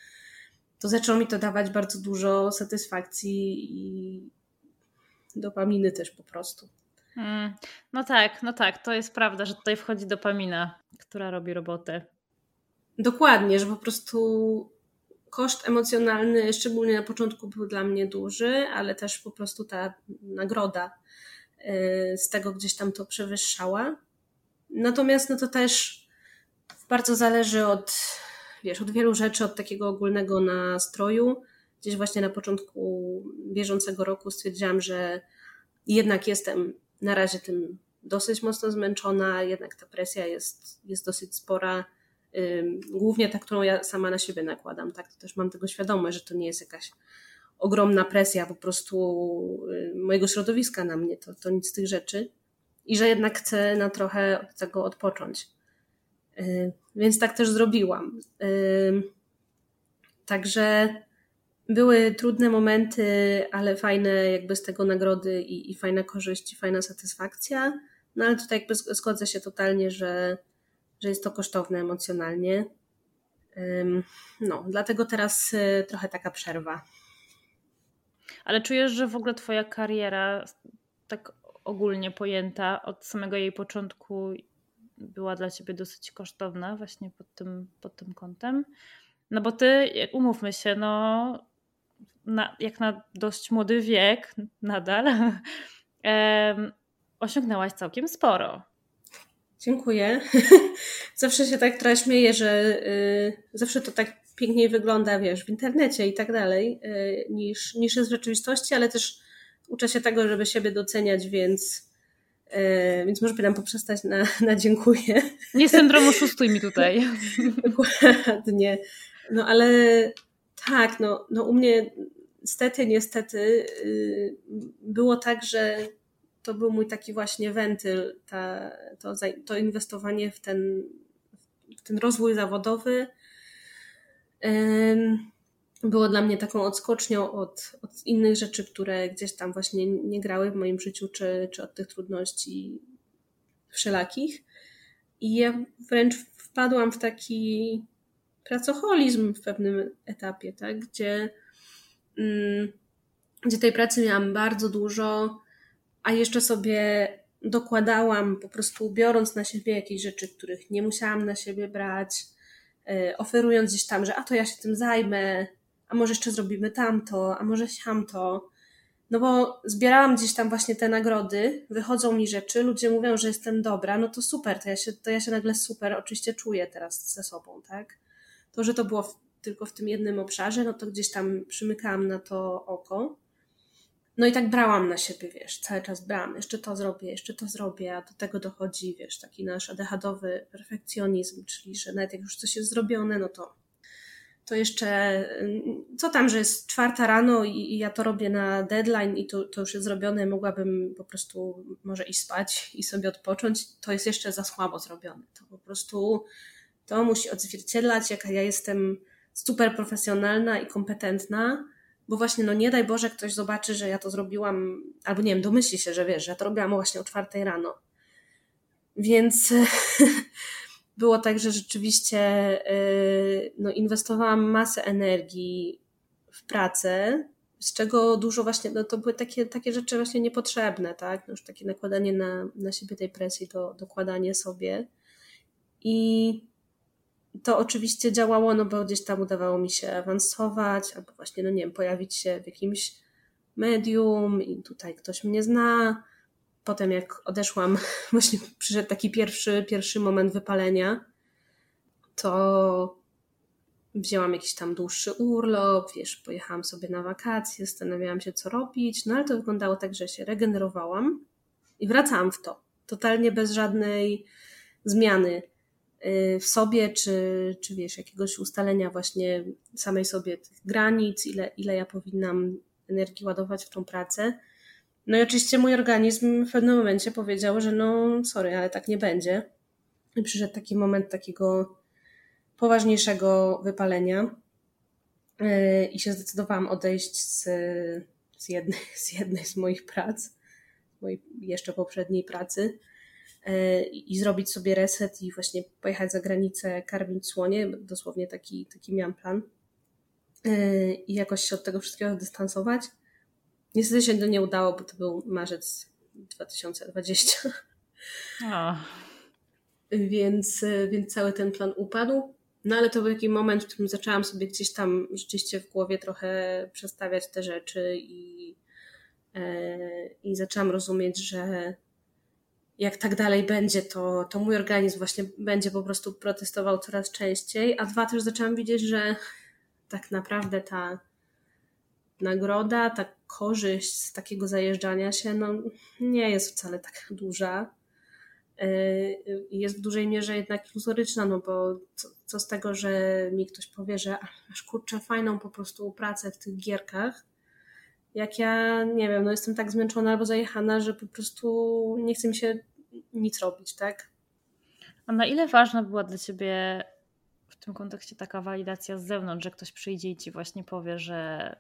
to zaczęło mi to dawać bardzo dużo satysfakcji i dopaminy też po prostu. Mm, no tak, no tak, to jest prawda, że tutaj wchodzi dopamina, która robi robotę. Dokładnie, że po prostu koszt emocjonalny, szczególnie na początku, był dla mnie duży, ale też po prostu ta nagroda y, z tego gdzieś tam to przewyższała. Natomiast no to też bardzo zależy od wiesz, od wielu rzeczy, od takiego ogólnego nastroju. Gdzieś właśnie na początku bieżącego roku stwierdziłam, że jednak jestem na razie tym dosyć mocno zmęczona, jednak ta presja jest, jest dosyć spora. Głównie ta, którą ja sama na siebie nakładam, tak? To też mam tego świadomość, że to nie jest jakaś ogromna presja po prostu mojego środowiska na mnie, to, to nic z tych rzeczy. I że jednak chcę na trochę od tego odpocząć. Y, więc tak też zrobiłam. Także były trudne momenty, ale fajne jakby z tego nagrody i, i fajna korzyść, i fajna satysfakcja. No ale tutaj jakby zgodzę się totalnie, że, że jest to kosztowne emocjonalnie. No, dlatego teraz y, trochę taka przerwa. Ale czujesz, że w ogóle Twoja kariera, tak ogólnie pojęta, od samego jej początku była dla ciebie dosyć kosztowna właśnie pod tym, pod tym kątem. No bo ty, umówmy się, no na, jak na dość młody wiek nadal, em, osiągnęłaś całkiem sporo. Dziękuję. zawsze się tak trochę śmieję, że y, zawsze to tak piękniej wygląda, wiesz, w internecie i tak dalej, y, niż, niż jest w rzeczywistości, ale też uczę się tego, żeby siebie doceniać, więc, więc może powinnam poprzestać na, na dziękuję. Nie syndrom oszustuj mi tutaj. Dokładnie. No ale tak, no, no u mnie niestety, niestety było tak, że to był mój taki właśnie wentyl, ta, to, to inwestowanie w ten, w ten rozwój zawodowy było dla mnie taką odskocznią od, od innych rzeczy, które gdzieś tam właśnie nie grały w moim życiu, czy, czy od tych trudności wszelakich. I ja wręcz wpadłam w taki pracoholizm w pewnym etapie, tak? gdzie, mm, gdzie tej pracy miałam bardzo dużo, a jeszcze sobie dokładałam, po prostu biorąc na siebie jakieś rzeczy, których nie musiałam na siebie brać, e, oferując gdzieś tam, że a to ja się tym zajmę, a może jeszcze zrobimy tamto, a może siamto. No bo zbierałam gdzieś tam właśnie te nagrody, wychodzą mi rzeczy, ludzie mówią, że jestem dobra, no to super, to ja się, to ja się nagle super oczywiście czuję teraz ze sobą, tak? To, że to było w, tylko w tym jednym obszarze, no to gdzieś tam przymykałam na to oko. No i tak brałam na siebie, wiesz, cały czas brałam, jeszcze to zrobię, jeszcze to zrobię, a do tego dochodzi, wiesz, taki nasz adechadowy perfekcjonizm, czyli że nawet jak już coś jest zrobione, no to to jeszcze, mm, co tam, że jest czwarta rano i, i ja to robię na deadline i to, to już jest zrobione, mogłabym po prostu może iść spać i sobie odpocząć, to jest jeszcze za słabo zrobione. To po prostu, to musi odzwierciedlać, jaka ja jestem super profesjonalna i kompetentna, bo właśnie, no nie daj Boże, ktoś zobaczy, że ja to zrobiłam, albo nie wiem, domyśli się, że wiesz, że ja to robiłam właśnie o czwartej rano. Więc było tak, że rzeczywiście y, no, inwestowałam masę energii w pracę, z czego dużo właśnie, no to były takie, takie rzeczy właśnie niepotrzebne, tak? No już takie nakładanie na, na siebie tej presji, to dokładanie sobie. I to oczywiście działało, no bo gdzieś tam udawało mi się awansować, albo właśnie, no nie wiem, pojawić się w jakimś medium i tutaj ktoś mnie zna. Potem jak odeszłam, właśnie przyszedł taki pierwszy, pierwszy moment wypalenia, to wzięłam jakiś tam dłuższy urlop, wiesz, pojechałam sobie na wakacje, zastanawiałam się, co robić, no ale to wyglądało tak, że się regenerowałam i wracałam w to. Totalnie bez żadnej zmiany Y, w sobie, czy, czy wiesz, jakiegoś ustalenia właśnie samej sobie tych granic, ile, ile ja powinnam energii ładować w tą pracę. No i oczywiście mój organizm w pewnym momencie powiedział, że no sorry, ale tak nie będzie. I przyszedł taki moment takiego poważniejszego wypalenia y, i się zdecydowałam odejść z, z, jednej, z jednej z moich prac, mojej jeszcze poprzedniej pracy i zrobić sobie reset i właśnie pojechać za granicę, karmić słonie. Dosłownie taki, taki miałam plan. I jakoś się od tego wszystkiego dystansować. Niestety się to nie udało, bo to był marzec 2020. Oh. Więc, więc cały ten plan upadł. No ale to był taki moment, w którym zaczęłam sobie gdzieś tam rzeczywiście w głowie trochę przestawiać te rzeczy i, i zaczęłam rozumieć, że jak tak dalej będzie, to, to mój organizm właśnie będzie po prostu protestował coraz częściej. A dwa, też zaczęłam widzieć, że tak naprawdę ta nagroda, ta korzyść z takiego zajeżdżania się, no nie jest wcale tak duża. Yy, jest w dużej mierze jednak iluzoryczna, no bo co, co z tego, że mi ktoś powie, że masz kurczę fajną po prostu pracę w tych gierkach, jak ja, nie wiem, no jestem tak zmęczona albo zajechana, że po prostu nie chce mi się nic robić, tak? A na ile ważna była dla Ciebie w tym kontekście taka walidacja z zewnątrz, że ktoś przyjdzie i Ci właśnie powie, że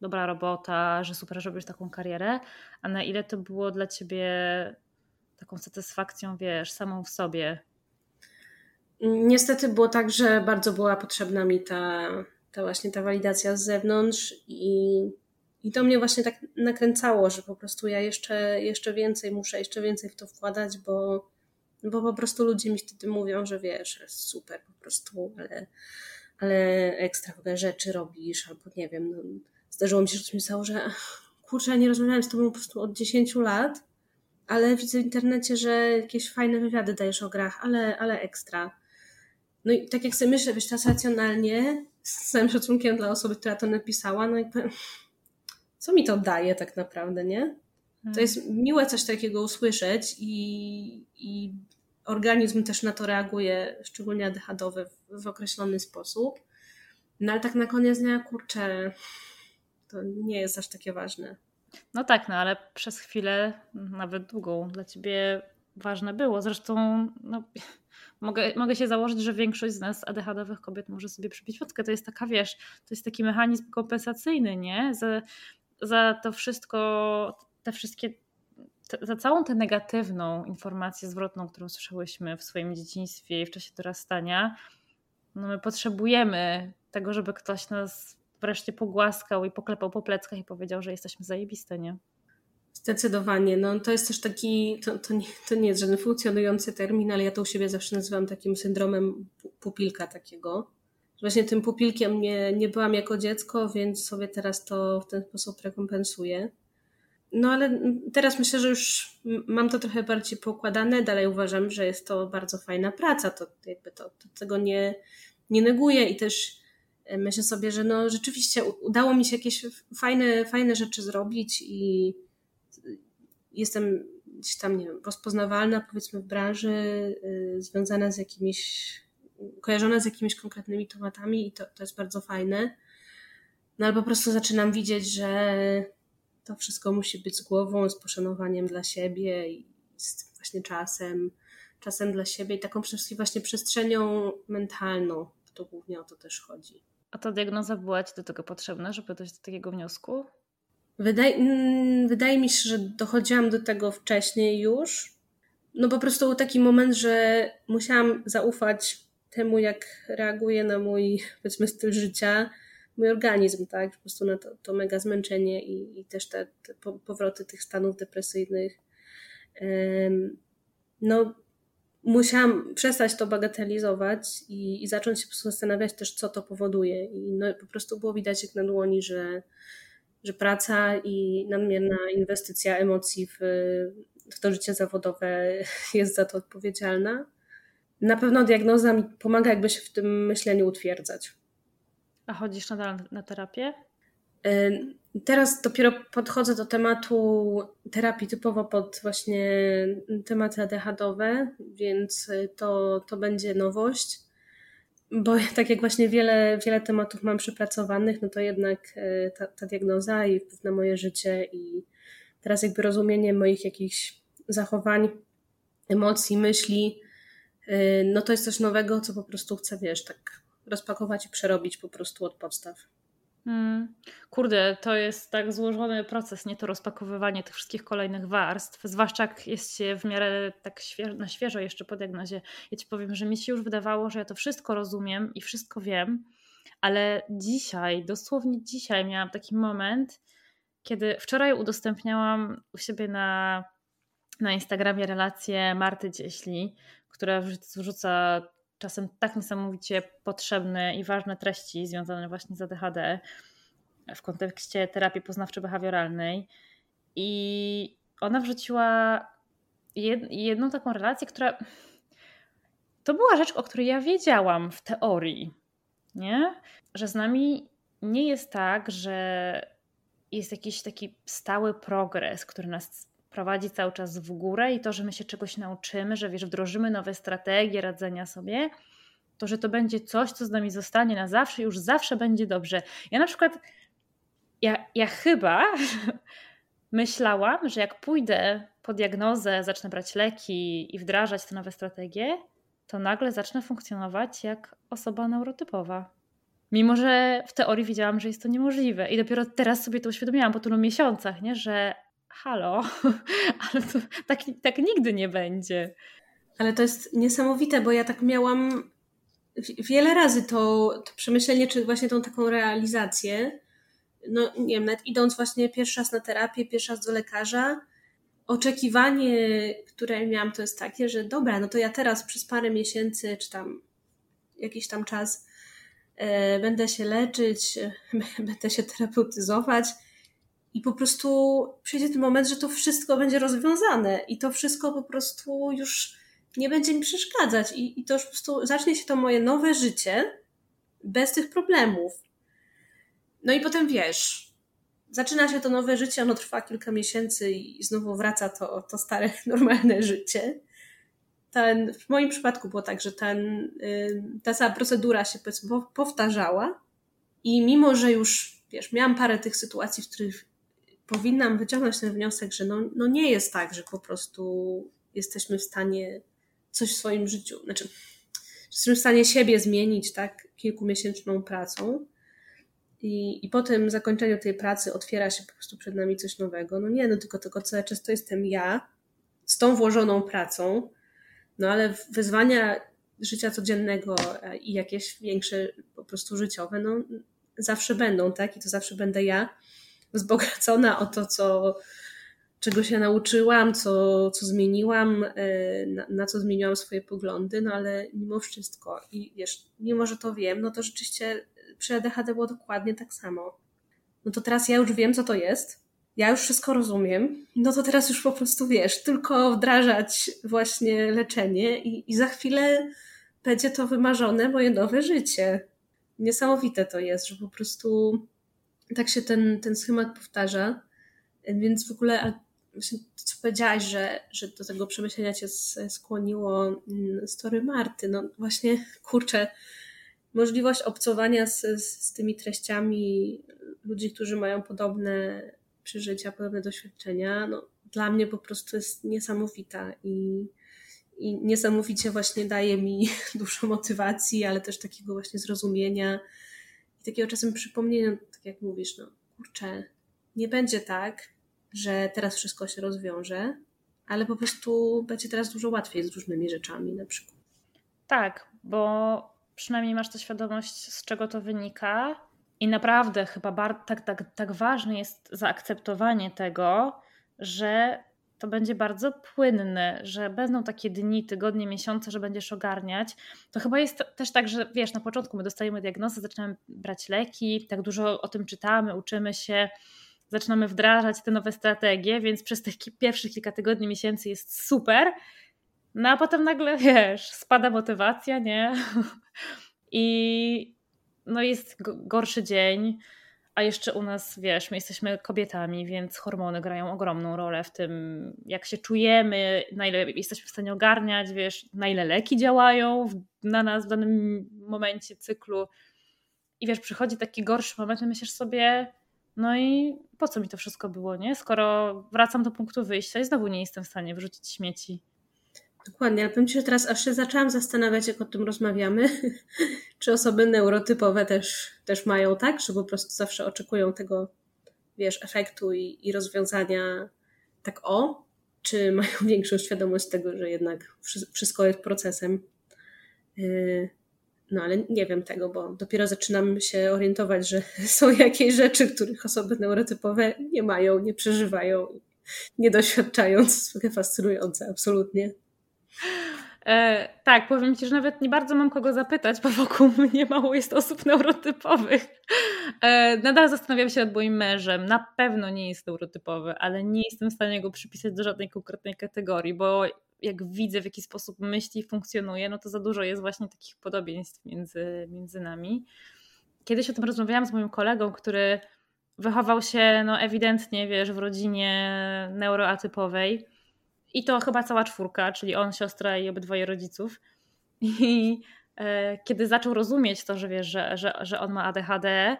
dobra robota, że super, robisz taką karierę, a na ile to było dla Ciebie taką satysfakcją, wiesz, samą w sobie? Niestety było tak, że bardzo była potrzebna mi ta, ta właśnie ta walidacja z zewnątrz i i to mnie właśnie tak nakręcało, że po prostu ja jeszcze, jeszcze więcej muszę, jeszcze więcej w to wkładać, bo, bo po prostu ludzie mi wtedy mówią, że wiesz, super po prostu, ale, ale ekstra rzeczy robisz, albo nie wiem, no, zdarzyło mi się, że ktoś mi że kurczę, nie rozmawiałem z tobą po prostu od 10 lat, ale widzę w internecie, że jakieś fajne wywiady dajesz o grach, ale, ale ekstra. No i tak jak sobie myślę, wiesz, teraz racjonalnie, z całym szacunkiem dla osoby, która to napisała, no i co mi to daje tak naprawdę, nie? To hmm. jest miłe coś takiego usłyszeć i, i organizm też na to reaguje, szczególnie ADHD w, w określony sposób. No ale tak na koniec dnia, kurczę, to nie jest aż takie ważne. No tak, no ale przez chwilę, nawet długą, dla ciebie ważne było. Zresztą no, mogę, mogę się założyć, że większość z nas ADHD-owych kobiet może sobie przybić fotkę. To jest taka, wiesz, to jest taki mechanizm kompensacyjny, nie? Za, za to wszystko, te wszystkie, te, za całą tę negatywną informację zwrotną, którą słyszałyśmy w swoim dzieciństwie i w czasie dorastania, no my potrzebujemy tego, żeby ktoś nas wreszcie pogłaskał i poklepał po pleckach i powiedział, że jesteśmy zajebiste, nie? Zdecydowanie. No, to jest też taki, to, to, nie, to nie jest żaden funkcjonujący termin, ale ja to u siebie zawsze nazywam takim syndromem pupilka takiego. Właśnie tym pupilkiem nie, nie byłam jako dziecko, więc sobie teraz to w ten sposób rekompensuję. No ale teraz myślę, że już mam to trochę bardziej poukładane. Dalej uważam, że jest to bardzo fajna praca. To jakby to, to tego nie, nie neguję i też myślę sobie, że no rzeczywiście udało mi się jakieś fajne, fajne rzeczy zrobić i jestem gdzieś tam, nie wiem, rozpoznawalna powiedzmy w branży, yy, związana z jakimiś, kojarzona z jakimiś konkretnymi tematami i to, to jest bardzo fajne. No ale po prostu zaczynam widzieć, że to wszystko musi być z głową, z poszanowaniem dla siebie i z właśnie czasem, czasem dla siebie i taką przede wszystkim właśnie przestrzenią mentalną. To głównie o to też chodzi. A ta diagnoza była Ci do tego potrzebna, żeby dojść do takiego wniosku? Wydaje, mm, wydaje mi się, że dochodziłam do tego wcześniej już. No po prostu był taki moment, że musiałam zaufać temu, jak reaguje na mój, powiedzmy, styl życia, mój organizm, tak? Po prostu na to, to mega zmęczenie i, i też te, te powroty tych stanów depresyjnych. No, musiałam przestać to bagatelizować i, i zacząć się po prostu zastanawiać też, co to powoduje. I no, po prostu było widać jak na dłoni, że że praca i nadmierna inwestycja emocji w, w to życie zawodowe jest za to odpowiedzialna. Na pewno diagnoza mi pomaga jakby się w tym myśleniu utwierdzać. A chodzisz nadal na terapię? Teraz dopiero podchodzę do tematu terapii typowo pod właśnie tematy ADHD, więc to, to będzie nowość bo tak jak właśnie wiele, wiele tematów mam przepracowanych, no to jednak e, ta, ta diagnoza i wpływ na moje życie i teraz jakby rozumienie moich jakichś zachowań, emocji, myśli, e, no to jest coś nowego, co po prostu chcę, wiesz, tak rozpakować i przerobić po prostu od podstaw. Hmm. Kurde, to jest tak złożony proces, nie to rozpakowywanie tych wszystkich kolejnych warstw, zwłaszcza jak jest się w miarę tak na świeżo jeszcze po diagnozie. Ja ci powiem, że mi się już wydawało, że ja to wszystko rozumiem i wszystko wiem, ale dzisiaj, dosłownie dzisiaj miałam taki moment, kiedy wczoraj udostępniałam u siebie na, na Instagramie relację Marty Cieśli, która wrzuca czasem tak niesamowicie potrzebne i ważne treści związane właśnie z ADHD w kontekście terapii poznawczo-behawioralnej. I ona wrzuciła jedną taką relację, która to była rzecz, o której ja wiedziałam w teorii, nie? że z nami nie jest tak, że jest jakiś taki stały progres, który nas prowadzi cały czas w górę i to, że my się czegoś nauczymy, że wiesz, wdrożymy nowe strategie radzenia sobie, to, że to będzie coś, co z nami zostanie na zawsze, już zawsze będzie dobrze. Ja na przykład, ja, ja chyba myślałam, że jak pójdę po diagnozę, zacznę brać leki i wdrażać te nowe strategie, to nagle zacznę funkcjonować jak osoba neurotypowa. Mimo, że w teorii wiedziałam, że jest to niemożliwe. I dopiero teraz sobie to uświadomiłam po tylu miesiącach, nie? że halo, ale to tak, tak nigdy nie będzie. Ale to jest niesamowite, bo ja tak miałam wiele razy to, to przemyślenie, czy właśnie tą taką realizację. No nie wiem, nawet idąc właśnie pierwszy raz na terapię, pierwszy raz do lekarza, oczekiwanie, które miałam, to jest takie, że dobra, no to ja teraz przez parę miesięcy, czy tam jakiś tam czas e, będę się leczyć, będę się terapeutyzować i po prostu przyjdzie ten moment, że to wszystko będzie rozwiązane i to wszystko po prostu już nie będzie mi przeszkadzać i, i to już po prostu zacznie się to moje nowe życie bez tych problemów. No i potem wiesz, zaczyna się to nowe życie, ono trwa kilka miesięcy i znowu wraca to, to stare, normalne życie. Ten, w moim przypadku było tak, że ten, ta cała procedura się powtarzała i mimo, że już wiesz, miałam parę tych sytuacji, w których powinnam wyciągnąć ten wniosek, że no, no nie jest tak, że po prostu jesteśmy w stanie coś w swoim życiu, znaczy jesteśmy w stanie siebie zmienić, tak, kilkumiesięczną pracą i, i po tym zakończeniu tej pracy otwiera się po prostu przed nami coś nowego. No nie, no tylko, tylko cały czas to jestem ja z tą włożoną pracą, no ale wyzwania życia codziennego i jakieś większe po prostu życiowe, no zawsze będą, tak? I to zawsze będę ja wzbogacona o to, co, czego się nauczyłam, co, co zmieniłam, e, na, na, co zmieniłam swoje poglądy, no ale mimo wszystko i wiesz, mimo, że to wiem, no to rzeczywiście przy ADHD było dokładnie tak samo. No to teraz ja już wiem, co to jest, ja już wszystko rozumiem, no to teraz już po prostu wiesz, tylko wdrażać właśnie leczenie i, i za chwilę będzie to wymarzone moje nowe życie. Niesamowite to jest, że po prostu tak się ten, ten schemat powtarza. Więc w ogóle właśnie to, co powiedziałaś, że, że do tego przemyślenia cię skłoniło mm, story Marty, no właśnie, kurczę, możliwość obcowania z, z tymi treściami ludzi, którzy mają podobne przeżycia, podobne doświadczenia, no, dla mnie po prostu jest niesamowita i, i niesamowicie właśnie daje mi dużo motywacji, ale też takiego właśnie zrozumienia i takiego czasem przypomnienia, tak jak mówisz, no kurczę, nie będzie tak, że teraz wszystko się rozwiąże, ale po prostu będzie teraz dużo łatwiej z różnymi rzeczami na przykład. Tak, bo przynajmniej masz tę świadomość, z czego to wynika. I naprawdę chyba bar- tak, tak, tak ważne jest zaakceptowanie tego, że to będzie bardzo płynne, że będą takie dni, tygodnie, miesiące, że będziesz ogarniać. To chyba jest też tak, że wiesz, na początku my dostajemy diagnozę, zaczynamy brać leki, tak dużo o tym czytamy, uczymy się, zaczynamy wdrażać te nowe strategie, więc przez tych pierwszych kilka tygodni, miesięcy jest super. No a potem nagle, wiesz, spada motywacja, nie? I no jest gorszy dzień a jeszcze u nas, wiesz, my jesteśmy kobietami, więc hormony grają ogromną rolę w tym, jak się czujemy, na ile jesteśmy w stanie ogarniać, wiesz, na ile leki działają na nas w danym momencie cyklu. I wiesz, przychodzi taki gorszy moment, i myślisz sobie, no i po co mi to wszystko było, nie? Skoro wracam do punktu wyjścia i znowu nie jestem w stanie wyrzucić śmieci. Dokładnie, ale powiem Ci, że teraz aż się zaczęłam zastanawiać, jak o tym rozmawiamy, czy osoby neurotypowe też, też mają tak, że po prostu zawsze oczekują tego, wiesz, efektu i, i rozwiązania tak o, czy mają większą świadomość tego, że jednak wszystko jest procesem. Yy, no ale nie wiem tego, bo dopiero zaczynam się orientować, że są jakieś rzeczy, których osoby neurotypowe nie mają, nie przeżywają, nie doświadczają, co jest fascynujące, absolutnie. E, tak, powiem Ci, że nawet nie bardzo mam kogo zapytać, bo wokół mnie mało jest osób neurotypowych. E, nadal zastanawiam się nad moim mężem. Na pewno nie jest neurotypowy, ale nie jestem w stanie go przypisać do żadnej konkretnej kategorii, bo jak widzę, w jaki sposób myśli i funkcjonuje, no to za dużo jest właśnie takich podobieństw między, między nami. Kiedyś o tym rozmawiałam z moim kolegą, który wychował się no ewidentnie, wiesz, w rodzinie neuroatypowej i to chyba cała czwórka, czyli on, siostra i obydwoje rodziców. I e, kiedy zaczął rozumieć to, że wiesz, że, że, że on ma ADHD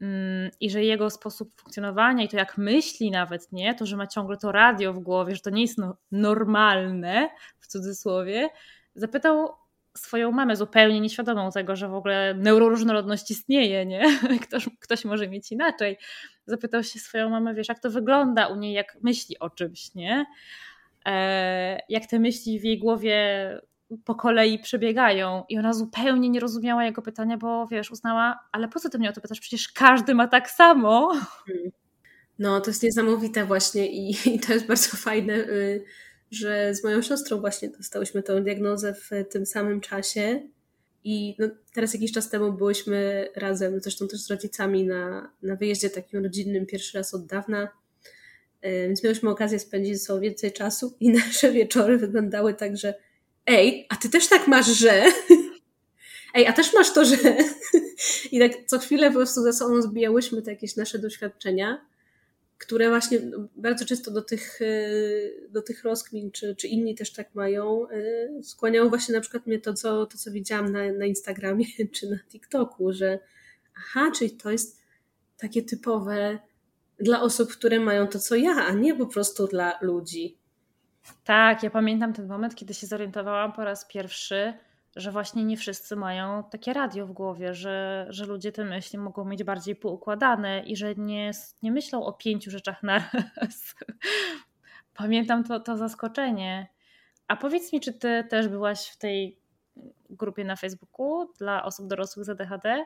mm, i że jego sposób funkcjonowania i to jak myśli nawet, nie, to, że ma ciągle to radio w głowie, że to nie jest no, normalne, w cudzysłowie, zapytał swoją mamę zupełnie nieświadomą tego, że w ogóle neuroróżnorodność istnieje, nie? Ktoś, ktoś może mieć inaczej. Zapytał się swoją mamę, wiesz, jak to wygląda u niej, jak myśli o czymś, nie? E, jak te myśli w jej głowie po kolei przebiegają i ona zupełnie nie rozumiała jego pytania, bo wiesz, uznała, ale po co ty mnie o to pytasz? Przecież każdy ma tak samo. No, to jest niesamowite właśnie i, i to jest bardzo fajne, y, że z moją siostrą właśnie dostałyśmy tę diagnozę w tym samym czasie I no, teraz jakiś czas temu byłyśmy razem, zresztą też z rodzicami na, na wyjeździe takim rodzinnym, pierwszy raz od dawna. Więc miałyśmy okazję spędzić ze sobą więcej czasu i nasze wieczory wyglądały tak, że ej, a ty też tak masz, że... Ej, a też masz to, że... I tak co chwilę po prostu ze sobą zbijałyśmy te jakieś nasze doświadczenia które właśnie bardzo często do tych, e, do tych rozkmin, czy, czy inni też tak mają, e, skłaniało właśnie na przykład mnie to, co, to, co widziałam na, na Instagramie czy na TikToku, że aha, czyli to jest takie typowe dla osób, które mają to, co ja, a nie po prostu dla ludzi. Tak, ja pamiętam ten moment, kiedy się zorientowałam po raz pierwszy, że właśnie nie wszyscy mają takie radio w głowie, że, że ludzie te myśli mogą mieć bardziej poukładane i że nie, nie myślą o pięciu rzeczach naraz. Pamiętam to, to zaskoczenie. A powiedz mi, czy ty też byłaś w tej grupie na Facebooku dla osób dorosłych z ADHD?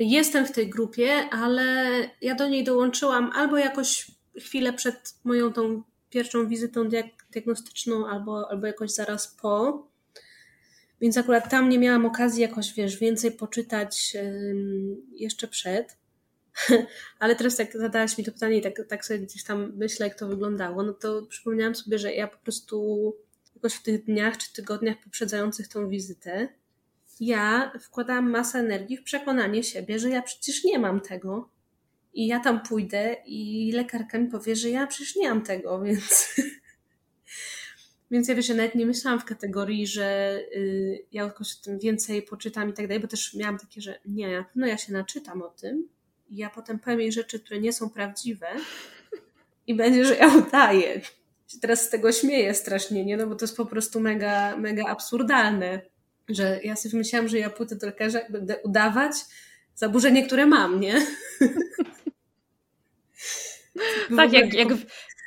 Jestem w tej grupie, ale ja do niej dołączyłam albo jakoś chwilę przed moją tą pierwszą wizytą diagnostyczną, albo, albo jakoś zaraz po. Więc akurat tam nie miałam okazji jakoś, wiesz, więcej poczytać jeszcze przed. Ale teraz jak zadałaś mi to pytanie i tak, tak sobie gdzieś tam myślę, jak to wyglądało, no to przypomniałam sobie, że ja po prostu jakoś w tych dniach czy tygodniach poprzedzających tą wizytę ja wkładałam masę energii w przekonanie siebie, że ja przecież nie mam tego. I ja tam pójdę i lekarka mi powie, że ja przecież nie mam tego, więc Więc ja wiesz, ja nawet nie myślałam w kategorii, że y, ja jakoś o tym więcej poczytam i tak dalej, bo też miałam takie, że nie, no ja się naczytam o tym i ja potem powiem jej rzeczy, które nie są prawdziwe i będzie, że ja udaję. Teraz z tego śmieję strasznie, nie? No bo to jest po prostu mega, mega absurdalne, że ja sobie myślałam, że ja pójdę do lekarza i będę udawać zaburzenie, które mam, nie? tak, jak, jak,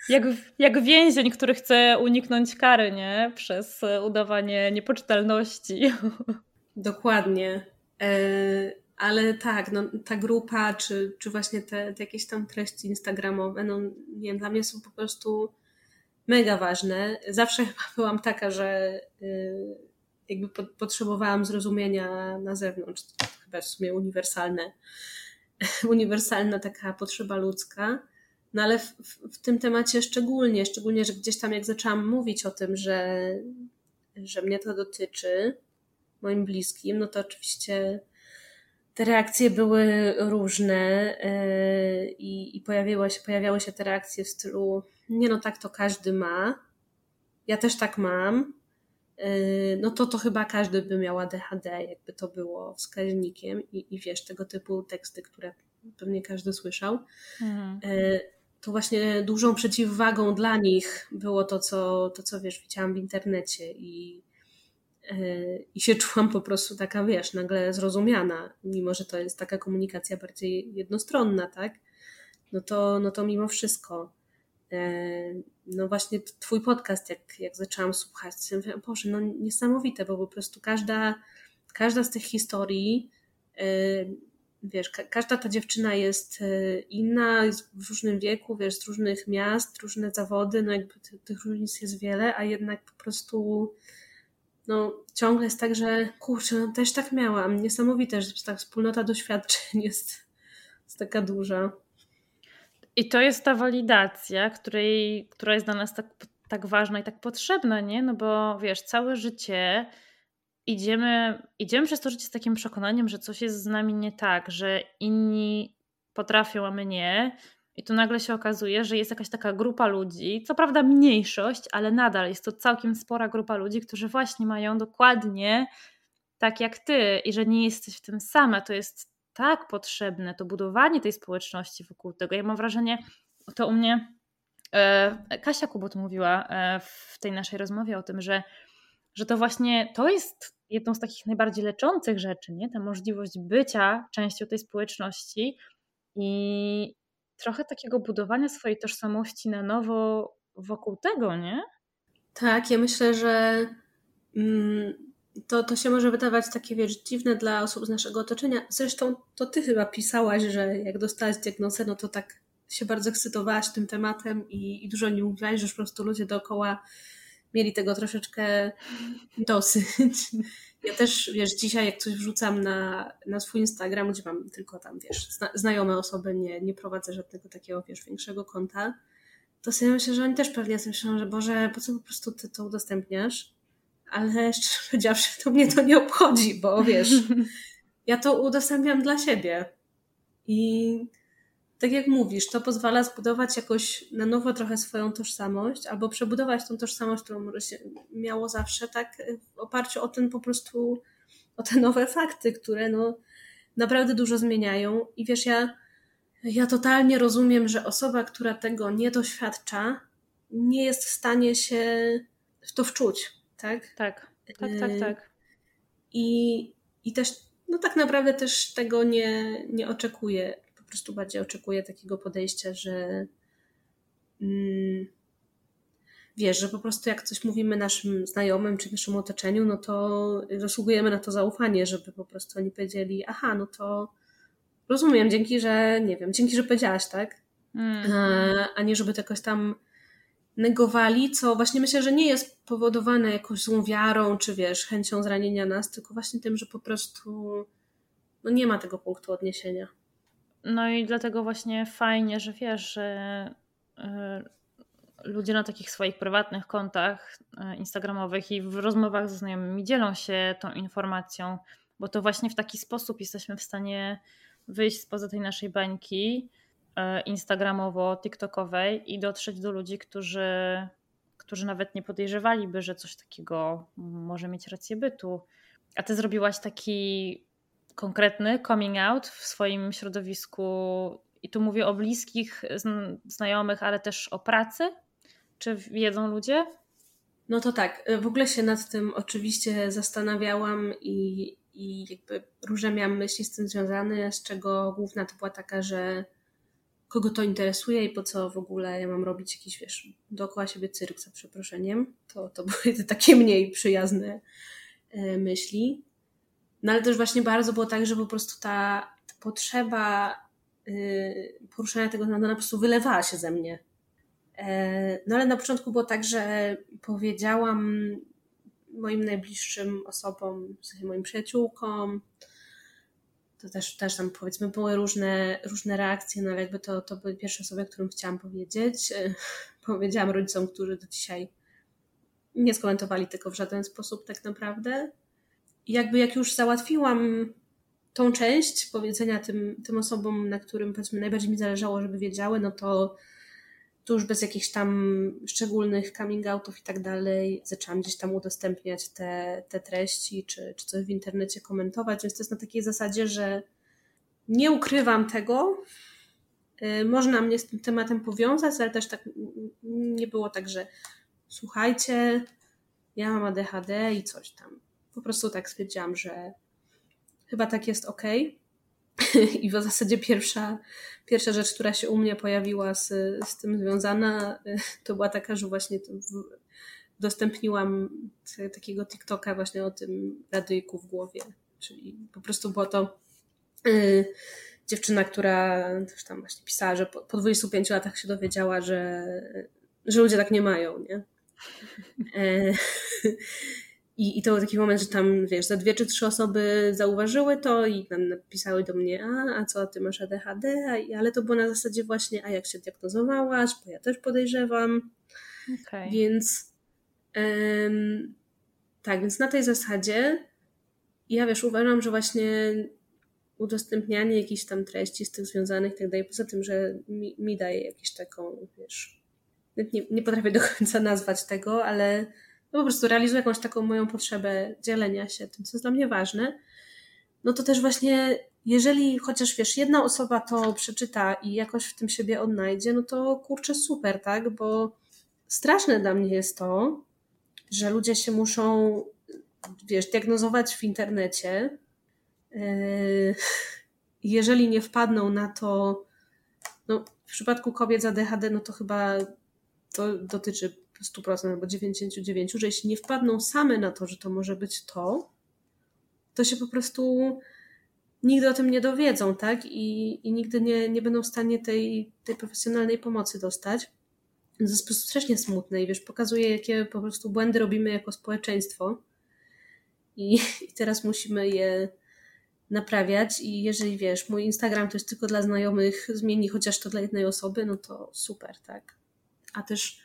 jak, jak więzień, który chce uniknąć kary, nie? Przez udawanie niepoczytalności. Dokładnie. E, ale tak, no, ta grupa, czy, czy właśnie te, te jakieś tam treści instagramowe, no nie wiem, dla mnie są po prostu mega ważne. Zawsze chyba byłam taka, że jakby potrzebowałam zrozumienia na zewnątrz. To chyba w sumie uniwersalne, uniwersalna taka potrzeba ludzka. No ale w, w, tym temacie szczególnie, szczególnie, że gdzieś tam jak zaczęłam mówić o tym, że, że mnie to dotyczy, moim bliskim, no to oczywiście te reakcje były różne yy, i, i się, pojawiały się te reakcje w stylu nie no tak to każdy ma, ja też tak mam, no to to chyba każdy by miał ADHD, jakby to było wskaźnikiem i, i wiesz, tego typu teksty, które pewnie każdy słyszał. Mhm. Yy, to właśnie dużą przeciwwagą dla nich było to, co, to, co wiesz, widziałam w internecie i, yy, i się czułam po prostu taka, wiesz, nagle zrozumiana, mimo że to jest taka komunikacja bardziej jednostronna, tak? No to, no to mimo wszystko. Yy, no właśnie twój podcast, jak, jak zaczęłam słuchać, to mówię, Boże, no niesamowite, bo po prostu każda, każda z tych historii yy, wiesz, ka każda ta dziewczyna jest e, inna, jest w różnym wieku, wiesz, z różnych miast, różne zawody, no jakby tych różnic jest wiele, a jednak po prostu no ciągle jest tak, że kurczę, no też tak miałam. Niesamowite, że ta wspólnota doświadczeń jest, jest taka duża. I to jest ta walidacja, której, która jest dla nas tak, tak ważna i tak potrzebna, nie? No bo wiesz, całe życie idziemy, idziemy przez to życie z takim przekonaniem, że coś jest z nami nie tak, że inni potrafią, a my nie. I tu nagle się okazuje, że jest jakaś taka grupa ludzi, co prawda mniejszość, ale nadal jest to całkiem spora grupa ludzi, którzy właśnie mają dokładnie tak jak ty i że nie jesteś w tym sama. To jest tak potrzebne, to budowanie tej społeczności wokół tego. Ja mam wrażenie, to u mnie e, Kasia Kubot mówiła e, w tej naszej rozmowie o tym, że że to właśnie to jest jedną z takich najbardziej leczących rzeczy, nie? Ta możliwość bycia częścią tej społeczności i trochę takiego budowania swojej tożsamości na nowo wokół tego, nie? Tak, ja myślę, że mm, to, to się może wydawać takie, wiesz, dziwne dla osób z naszego otoczenia. Zresztą to ty chyba pisałaś, że jak dostałaś diagnozę, no to tak się bardzo ekscytowałaś tym tematem i, i dużo nie mówiłaś, że po prostu ludzie dookoła mieli tego troszeczkę dosyć. Ja też, wiesz, dzisiaj jak coś wrzucam na, na swój Instagram, gdzie mam tylko tam, wiesz, zna, znajome osoby, nie, nie prowadzę żadnego takiego, wiesz, większego konta, to sobie myślę, że oni też pewnie sobie myślą, że Boże, po co po prostu ty to udostępniasz? Ale szczerze powiedziawszy, to mnie to nie obchodzi, bo wiesz, ja to udostępniam dla siebie. I tak jak mówisz, to pozwala zbudować jakoś na nowo trochę swoją tożsamość, albo przebudować tą tożsamość, którą miało zawsze, tak w oparciu o ten po prostu, o te nowe fakty, które no naprawdę dużo zmieniają. I wiesz, ja, ja totalnie rozumiem, że osoba, która tego nie doświadcza, nie jest w stanie się w to wczuć, tak? Tak, tak, tak, y, tak. I, i też, no tak naprawdę też tego nie, nie oczekuje prostu bardziej oczekuję takiego podejścia, że mm, wiesz, że po prostu jak coś mówimy naszym znajomym czy naszym otoczeniu, no to zasługujemy na to zaufanie, żeby po prostu oni powiedzieli, aha, no to rozumiem, dzięki, że, nie wiem, dzięki, że powiedziałaś, tak? Mm. A, a nie żeby to jakoś tam negowali, co właśnie myślę, że nie jest powodowane jakąś złą wiarą, czy wiesz, chęcią zranienia nas, tylko właśnie tym, że po prostu no nie ma tego punktu odniesienia. No i dlatego właśnie fajnie, że wiesz, że e, ludzie na takich swoich prywatnych kontach e, instagramowych i w rozmowach ze znajomymi dzielą się tą informacją, bo to właśnie w taki sposób jesteśmy w stanie wyjść spoza tej naszej bańki instagramowo-tiktokowej i dotrzeć do ludzi, którzy, którzy nawet nie podejrzewaliby, że coś takiego może mieć rację bytu. A ty zrobiłaś taki konkretny coming out w swoim środowisku i tu mówię o bliskich znajomych, ale też o pracy? Czy wiedzą ludzie? No to tak, w ogóle się nad tym oczywiście zastanawiałam i, i jakby różne miałam myśli z tym związane, z czego główna to była taka, że kogo to interesuje i po co w ogóle ja mam robić jakiś, wiesz, dookoła siebie cyrk za przeproszeniem. To, to były te takie mniej przyjazne e, myśli. No ale też właśnie bardzo było tak, że po prostu ta, potrzeba yy, poruszania tego tematu po prostu wylewała się ze mnie. E, no ale na początku było tak, że powiedziałam moim najbliższym osobom, w sensie moim przyjaciółkom, to też, też tam powiedzmy były różne, różne reakcje, no ale jakby to, to były pierwsze osoby, którym chciałam powiedzieć. Powiedziałam rodzicom, którzy do dzisiaj nie skomentowali tego w żaden sposób tak naprawdę jakby jak już załatwiłam tą część powiedzenia tym, tym osobom, na którym powiedzmy najbardziej mi zależało, żeby wiedziały, no to, to już bez jakichś tam szczególnych coming outów i tak dalej zaczęłam gdzieś tam udostępniać te, te treści, czy, czy coś w internecie komentować, więc to jest na takiej zasadzie, że nie ukrywam tego, y, można mnie z tym tematem powiązać, ale też tak nie było tak, że słuchajcie, ja mam ADHD i coś tam. Po prostu tak stwierdziłam, że chyba tak jest ok. I w zasadzie pierwsza, pierwsza rzecz, która się u mnie pojawiła z, z tym związana, to była taka, że właśnie udostępniłam takiego TikToka właśnie o tym radyjku w głowie. Czyli po prostu było to yy, dziewczyna, która też tam właśnie pisała, że po, po 25 latach się dowiedziała, że, że ludzie tak nie mają, nie? E, i, I to był taki moment, że tam, wiesz, za dwie czy trzy osoby zauważyły to i tam napisały do mnie, a, a co, ty masz ADHD? A, ale to było na zasadzie właśnie, a jak się diagnozowałaś? Bo ja też podejrzewam. Okay. Więc tak, więc na tej zasadzie ja, wiesz, uważam, że właśnie udostępnianie jakichś tam treści z tych związanych i tak dalej, poza tym, że mi, mi daje jakąś taką, wiesz, nie, nie potrafię do końca nazwać tego, ale no po prostu realizuję jakąś taką moją potrzebę dzielenia się tym, co jest dla mnie ważne, no to też właśnie, jeżeli chociaż wiesz, jedna osoba to przeczyta i jakoś w tym siebie odnajdzie, no to kurczę, super, tak? Bo straszne dla mnie jest to, że ludzie się muszą, wiesz, diagnozować w internecie. Yy, jeżeli nie wpadną na to, no w przypadku kobiet z ADHD, no to chyba to dotyczy 100% albo 99%, że jeśli nie wpadną same na to, że to może być to, to się po prostu nigdy o tym nie dowiedzą, tak? I, i nigdy nie, nie będą w stanie tej, tej profesjonalnej pomocy dostać. To jest strasznie smutne i wiesz, pokazuje, jakie po prostu błędy robimy jako społeczeństwo. i, i teraz musimy je naprawiać i jeżeli wiesz, mój Instagram to jest tylko dla znajomych, zmieni chociaż to dla jednej osoby, no to super, tak. A też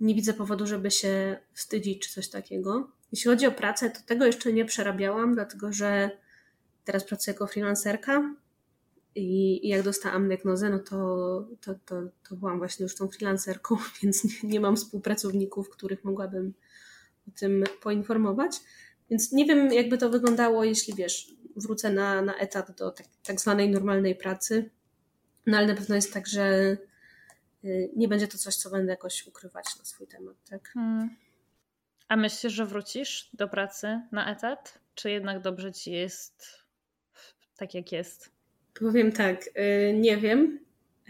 nie widzę powodu, żeby się wstydzić czy coś takiego. Jeśli chodzi o pracę, to tego jeszcze nie przerabiałam, dlatego że teraz pracuję jako freelancerka i, jak dostałam diagnozę, no to, to, to, to byłam właśnie już tą freelancerką, więc nie, nie mam współpracowników, których mogłabym o tym poinformować. Więc nie wiem, jakby to wyglądało, jeśli wiesz, wrócę na, na etat do tak, tak zwanej normalnej pracy. No ale na pewno jest tak, że nie będzie to coś, co będę jakoś ukrywać na swój temat, tak? Hmm. A myślisz, że wrócisz do pracy na etat? Czy jednak dobrze ci jest tak, jak jest? Powiem tak, y, nie wiem.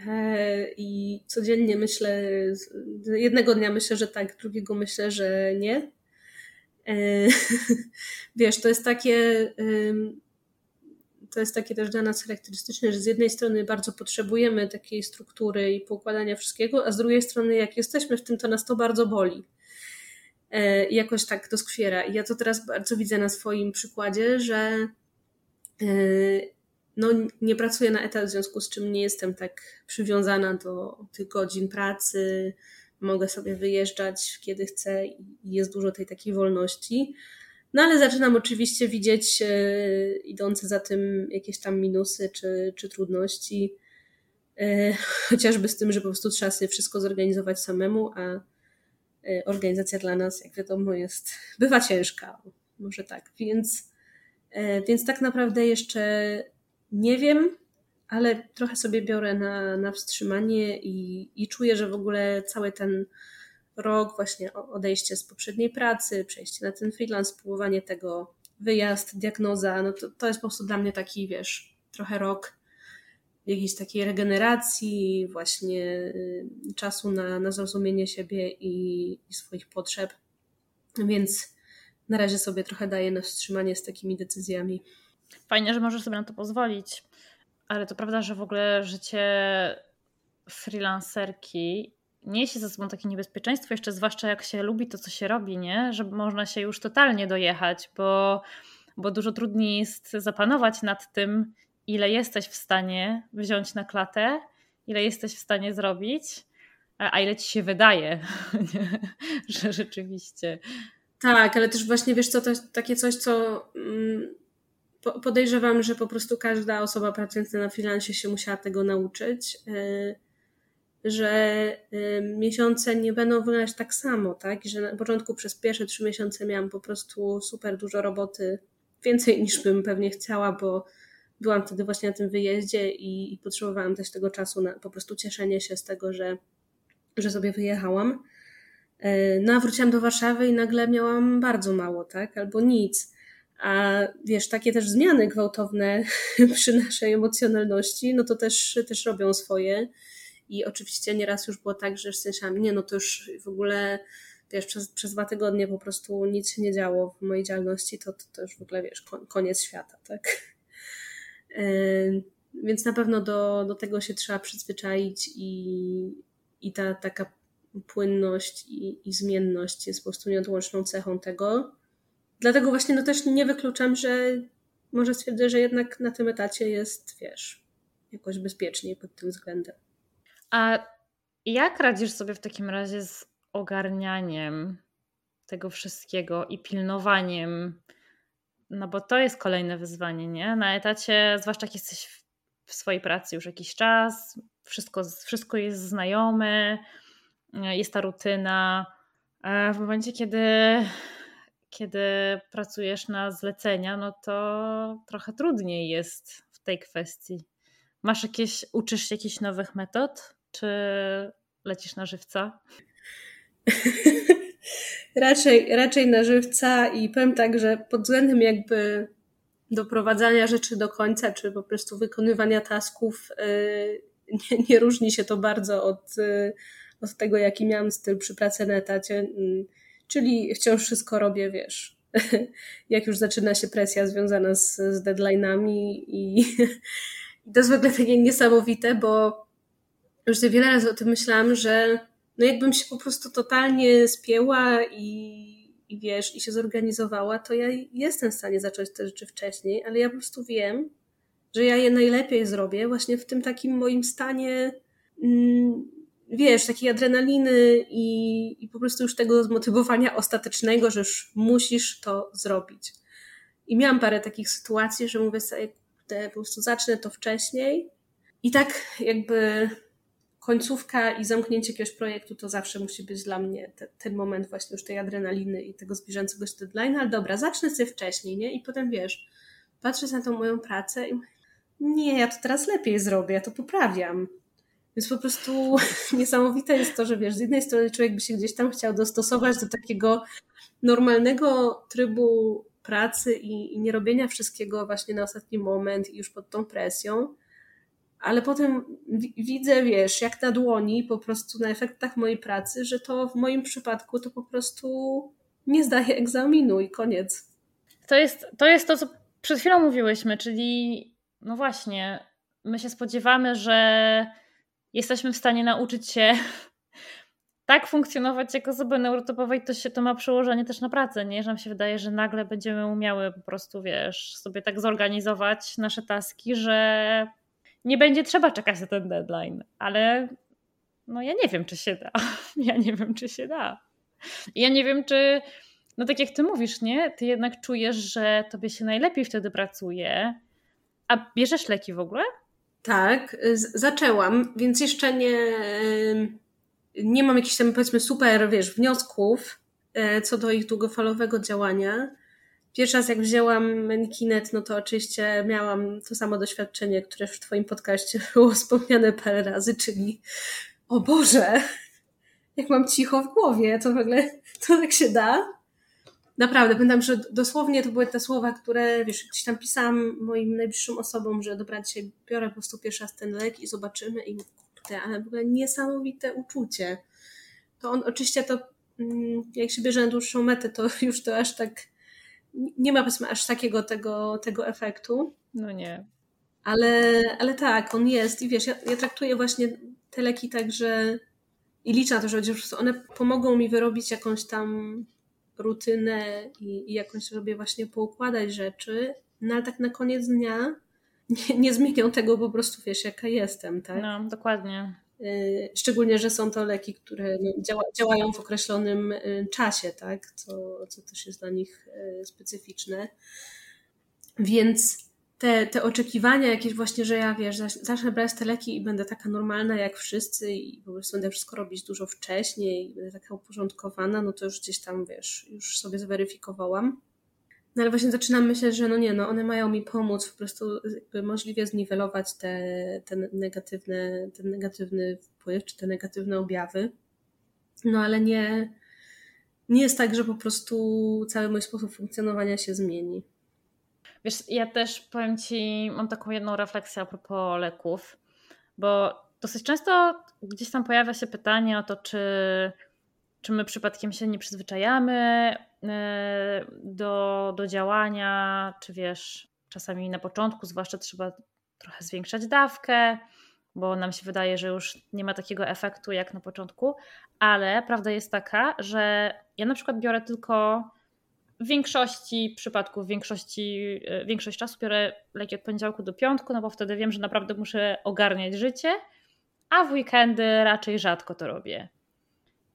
E, I codziennie myślę, jednego dnia myślę, że tak, drugiego myślę, że nie. E, wiesz, to jest takie, to jest takie też dla nas charakterystyczne, że z jednej strony bardzo potrzebujemy takiej struktury i poukładania wszystkiego, a z drugiej strony, jak jesteśmy w tym, to nas to bardzo boli. E, I jakoś tak doskwiera. I ja to teraz bardzo widzę na swoim przykładzie, że no, nie pracuję na etat, w związku z czym nie jestem tak przywiązana do tych godzin pracy. Mogę sobie wyjeżdżać kiedy chcę i jest dużo tej takiej wolności. No ale zaczynam oczywiście widzieć e, idące za tym jakieś tam minusy czy, czy trudności. E, chociażby z tym, że po prostu trzeba sobie wszystko zorganizować samemu, a e, organizacja dla nas, jak wiadomo, jest, bywa ciężka. Może tak. Więc, więc tak naprawdę jeszcze nie wiem, ale trochę sobie biorę na, na wstrzymanie i, i czuję, że w ogóle cały ten rok, właśnie odejście z poprzedniej pracy, przejście na ten freelance, spróbowanie tego, wyjazd, diagnoza, no to, to jest po prostu dla mnie taki, wiesz, trochę rok jakiejś takiej regeneracji, właśnie y, czasu na, na zrozumienie siebie i, i swoich potrzeb. Więc na razie sobie trochę daję na wstrzymanie z takimi decyzjami. Fajnie, że możesz sobie na to pozwolić, ale to prawda, że w ogóle życie freelancerki niesie ze sobą takie niebezpieczeństwo, jeszcze zwłaszcza jak się lubi to, co się robi, nie? że można się już totalnie dojechać, bo, bo dużo trudniej jest zapanować nad tym, ile jesteś w stanie wziąć na klatę, ile jesteś w stanie zrobić, a ile ci się wydaje, że rzeczywiście. Tak, ale też właśnie wiesz co, to jest takie coś, co mm, podejrzewam, że po prostu każda osoba pracująca na freelancie się musiała tego nauczyć, y, że y, miesiące nie będą wyglądać tak samo, tak? I że na początku przez pierwsze trzy miesiące miałam po prostu super dużo roboty, więcej niż bym pewnie chciała, bo byłam wtedy właśnie na tym wyjeździe i, i potrzebowałam też tego czasu na po prostu cieszenie się z tego, że, że sobie wyjechałam. Y, no a wróciłam do Warszawy i nagle miałam bardzo mało, tak? Albo nic. A wiesz, takie też zmiany gwałtowne przy naszej emocjonalności, no to też, też robią swoje. I oczywiście nieraz już było tak, że słyszałam, nie, no to już w ogóle, wiesz, przez, przez dwa tygodnie po prostu nic się nie działo w mojej działalności, to, to, to już w ogóle, wiesz, koniec świata, tak? Więc na pewno do, do tego się trzeba przyzwyczaić i, i ta taka płynność i, i zmienność jest po prostu nieodłączną cechą tego. Dlatego właśnie no też nie wykluczam, że może stwierdzę, że jednak na tym etacie jest, wiesz, jakoś bezpieczniej pod tym względem. A jak radzisz sobie w takim razie z ogarnianiem tego wszystkiego i pilnowaniem? No bo to jest kolejne wyzwanie, nie? Na etacie, zwłaszcza jak jesteś w swojej pracy już jakiś czas, wszystko, wszystko jest znajome, jest ta rutyna. A w momencie, kiedy kiedy pracujesz na zlecenia, no to trochę trudniej jest w tej kwestii. Masz jakieś, uczysz się jakichś nowych metod, czy lecisz na żywca? raczej, raczej na żywca i powiem tak, że pod względem jakby doprowadzania rzeczy do końca, czy po prostu wykonywania tasków, yy, nie, nie różni się to bardzo od, yy, od tego, jaki miałam styl przy pracy na etacie. Yy, Czyli wciąż wszystko robię, wiesz, jak już zaczyna się presja związana z, z deadline'ami i, i to jest w ogóle takie niesamowite, bo już wiele razy o tym myślałam, że no jakbym się po prostu totalnie spięła i, i wiesz, i się zorganizowała, to ja jestem w stanie zacząć te rzeczy wcześniej, ale ja po prostu wiem, że ja je najlepiej zrobię właśnie w tym takim moim stanie, mm, wiesz, takiej adrenaliny i, i po prostu już tego zmotywowania ostatecznego, że już musisz to zrobić. I miałam parę takich sytuacji, że mówię sobie, po prostu zacznę to wcześniej i tak jakby końcówka i zamknięcie jakiegoś projektu to zawsze musi być dla mnie te, ten moment właśnie już tej adrenaliny i tego zbliżającego się deadline, ale dobra, zacznę sobie wcześniej, nie? I potem wiesz, patrzę na tą moją pracę i mówię, nie, ja to teraz lepiej zrobię, ja to poprawiam. Więc po prostu niesamowite jest to, że wiesz, z jednej strony człowiek by się gdzieś tam chciał dostosować do takiego normalnego trybu pracy i, i nie robienia wszystkiego właśnie na ostatni moment i już pod tą presją, ale potem widzę, wiesz, jak na dłoni po prostu na efektach mojej pracy, że to w moim przypadku to po prostu nie zdaje egzaminu i koniec. To jest to, jest to co przed chwilą mówiłyśmy, czyli no właśnie, my się spodziewamy, że jesteśmy w stanie nauczyć się tak funkcjonować jako osoby neurotypowej, to się to ma przełożenie też na pracę, nie? Że nam się wydaje, że nagle będziemy umiały po prostu, wiesz, sobie tak zorganizować nasze taski, że nie będzie trzeba czekać na ten deadline, ale no ja nie wiem, czy się da. Ja nie wiem, czy się da. Ja nie wiem, czy, no tak jak ty mówisz, nie? Ty jednak czujesz, że tobie się najlepiej wtedy pracuje. A bierzesz leki w ogóle? Tak, zaczęłam, więc jeszcze nie, nie mam jakichś tam powiedzmy super, wiesz, wniosków e, co do ich długofalowego działania. Pierwszy raz jak wzięłam Menkinet, no to oczywiście miałam to samo doświadczenie, które w Twoim podcaście było wspomniane parę razy, czyli o Boże, jak mam cicho w głowie, to w ogóle to tak się da. Naprawdę, pamiętam, że dosłownie to były te słowa, które, wiesz, gdzieś tam pisałam moim najbliższym osobom, że dobra, dzisiaj biorę po prostu pierwszy raz ten lek i zobaczymy i ale w ogóle niesamowite uczucie. To on, oczywiście to, mm, jak się bierze na dłuższą metę, to już to aż tak nie ma powiedzmy aż takiego tego, tego efektu. No nie. Ale, ale tak, on jest i wiesz, ja, ja traktuję właśnie te leki tak, że i liczę na to, że one pomogą mi wyrobić jakąś tam rutynę i, i jakoś sobie właśnie poukładać rzeczy, no ale tak na koniec dnia nie, nie zmienią tego po prostu, wiesz, jaka jestem, tak? No, dokładnie. Y, szczególnie, że są to leki, które no, działa, działają w określonym y, czasie, tak? co, co też jest dla nich y, specyficzne. Więc te, te oczekiwania jakieś właśnie, że ja wiesz, zacznę brać te leki i będę taka normalna jak wszyscy i po prostu będę wszystko robić dużo wcześniej i będę taka uporządkowana, no to już gdzieś tam wiesz, już sobie zweryfikowałam. No ale właśnie zaczynam myśleć, że no nie, no one mają mi pomóc po prostu możliwie zniwelować te, te negatywne, ten negatywny wpływ, czy te negatywne objawy. No ale nie, nie jest tak, że po prostu cały mój sposób funkcjonowania się zmieni. Wiesz, ja też powiem Ci, mam taką jedną refleksję a propos leków, bo dosyć często gdzieś tam pojawia się pytanie o to, czy, czy my przypadkiem się nie przyzwyczajamy do, do działania, czy wiesz, czasami na początku zwłaszcza trzeba trochę zwiększać dawkę, bo nam się wydaje, że już nie ma takiego efektu jak na początku, ale prawda jest taka, że ja na przykład biorę tylko w większości przypadków, w większości, e, większość czasu biorę leki od poniedziałku do piątku, no bo wtedy wiem, że naprawdę muszę ogarniać życie, a w weekendy raczej rzadko to robię.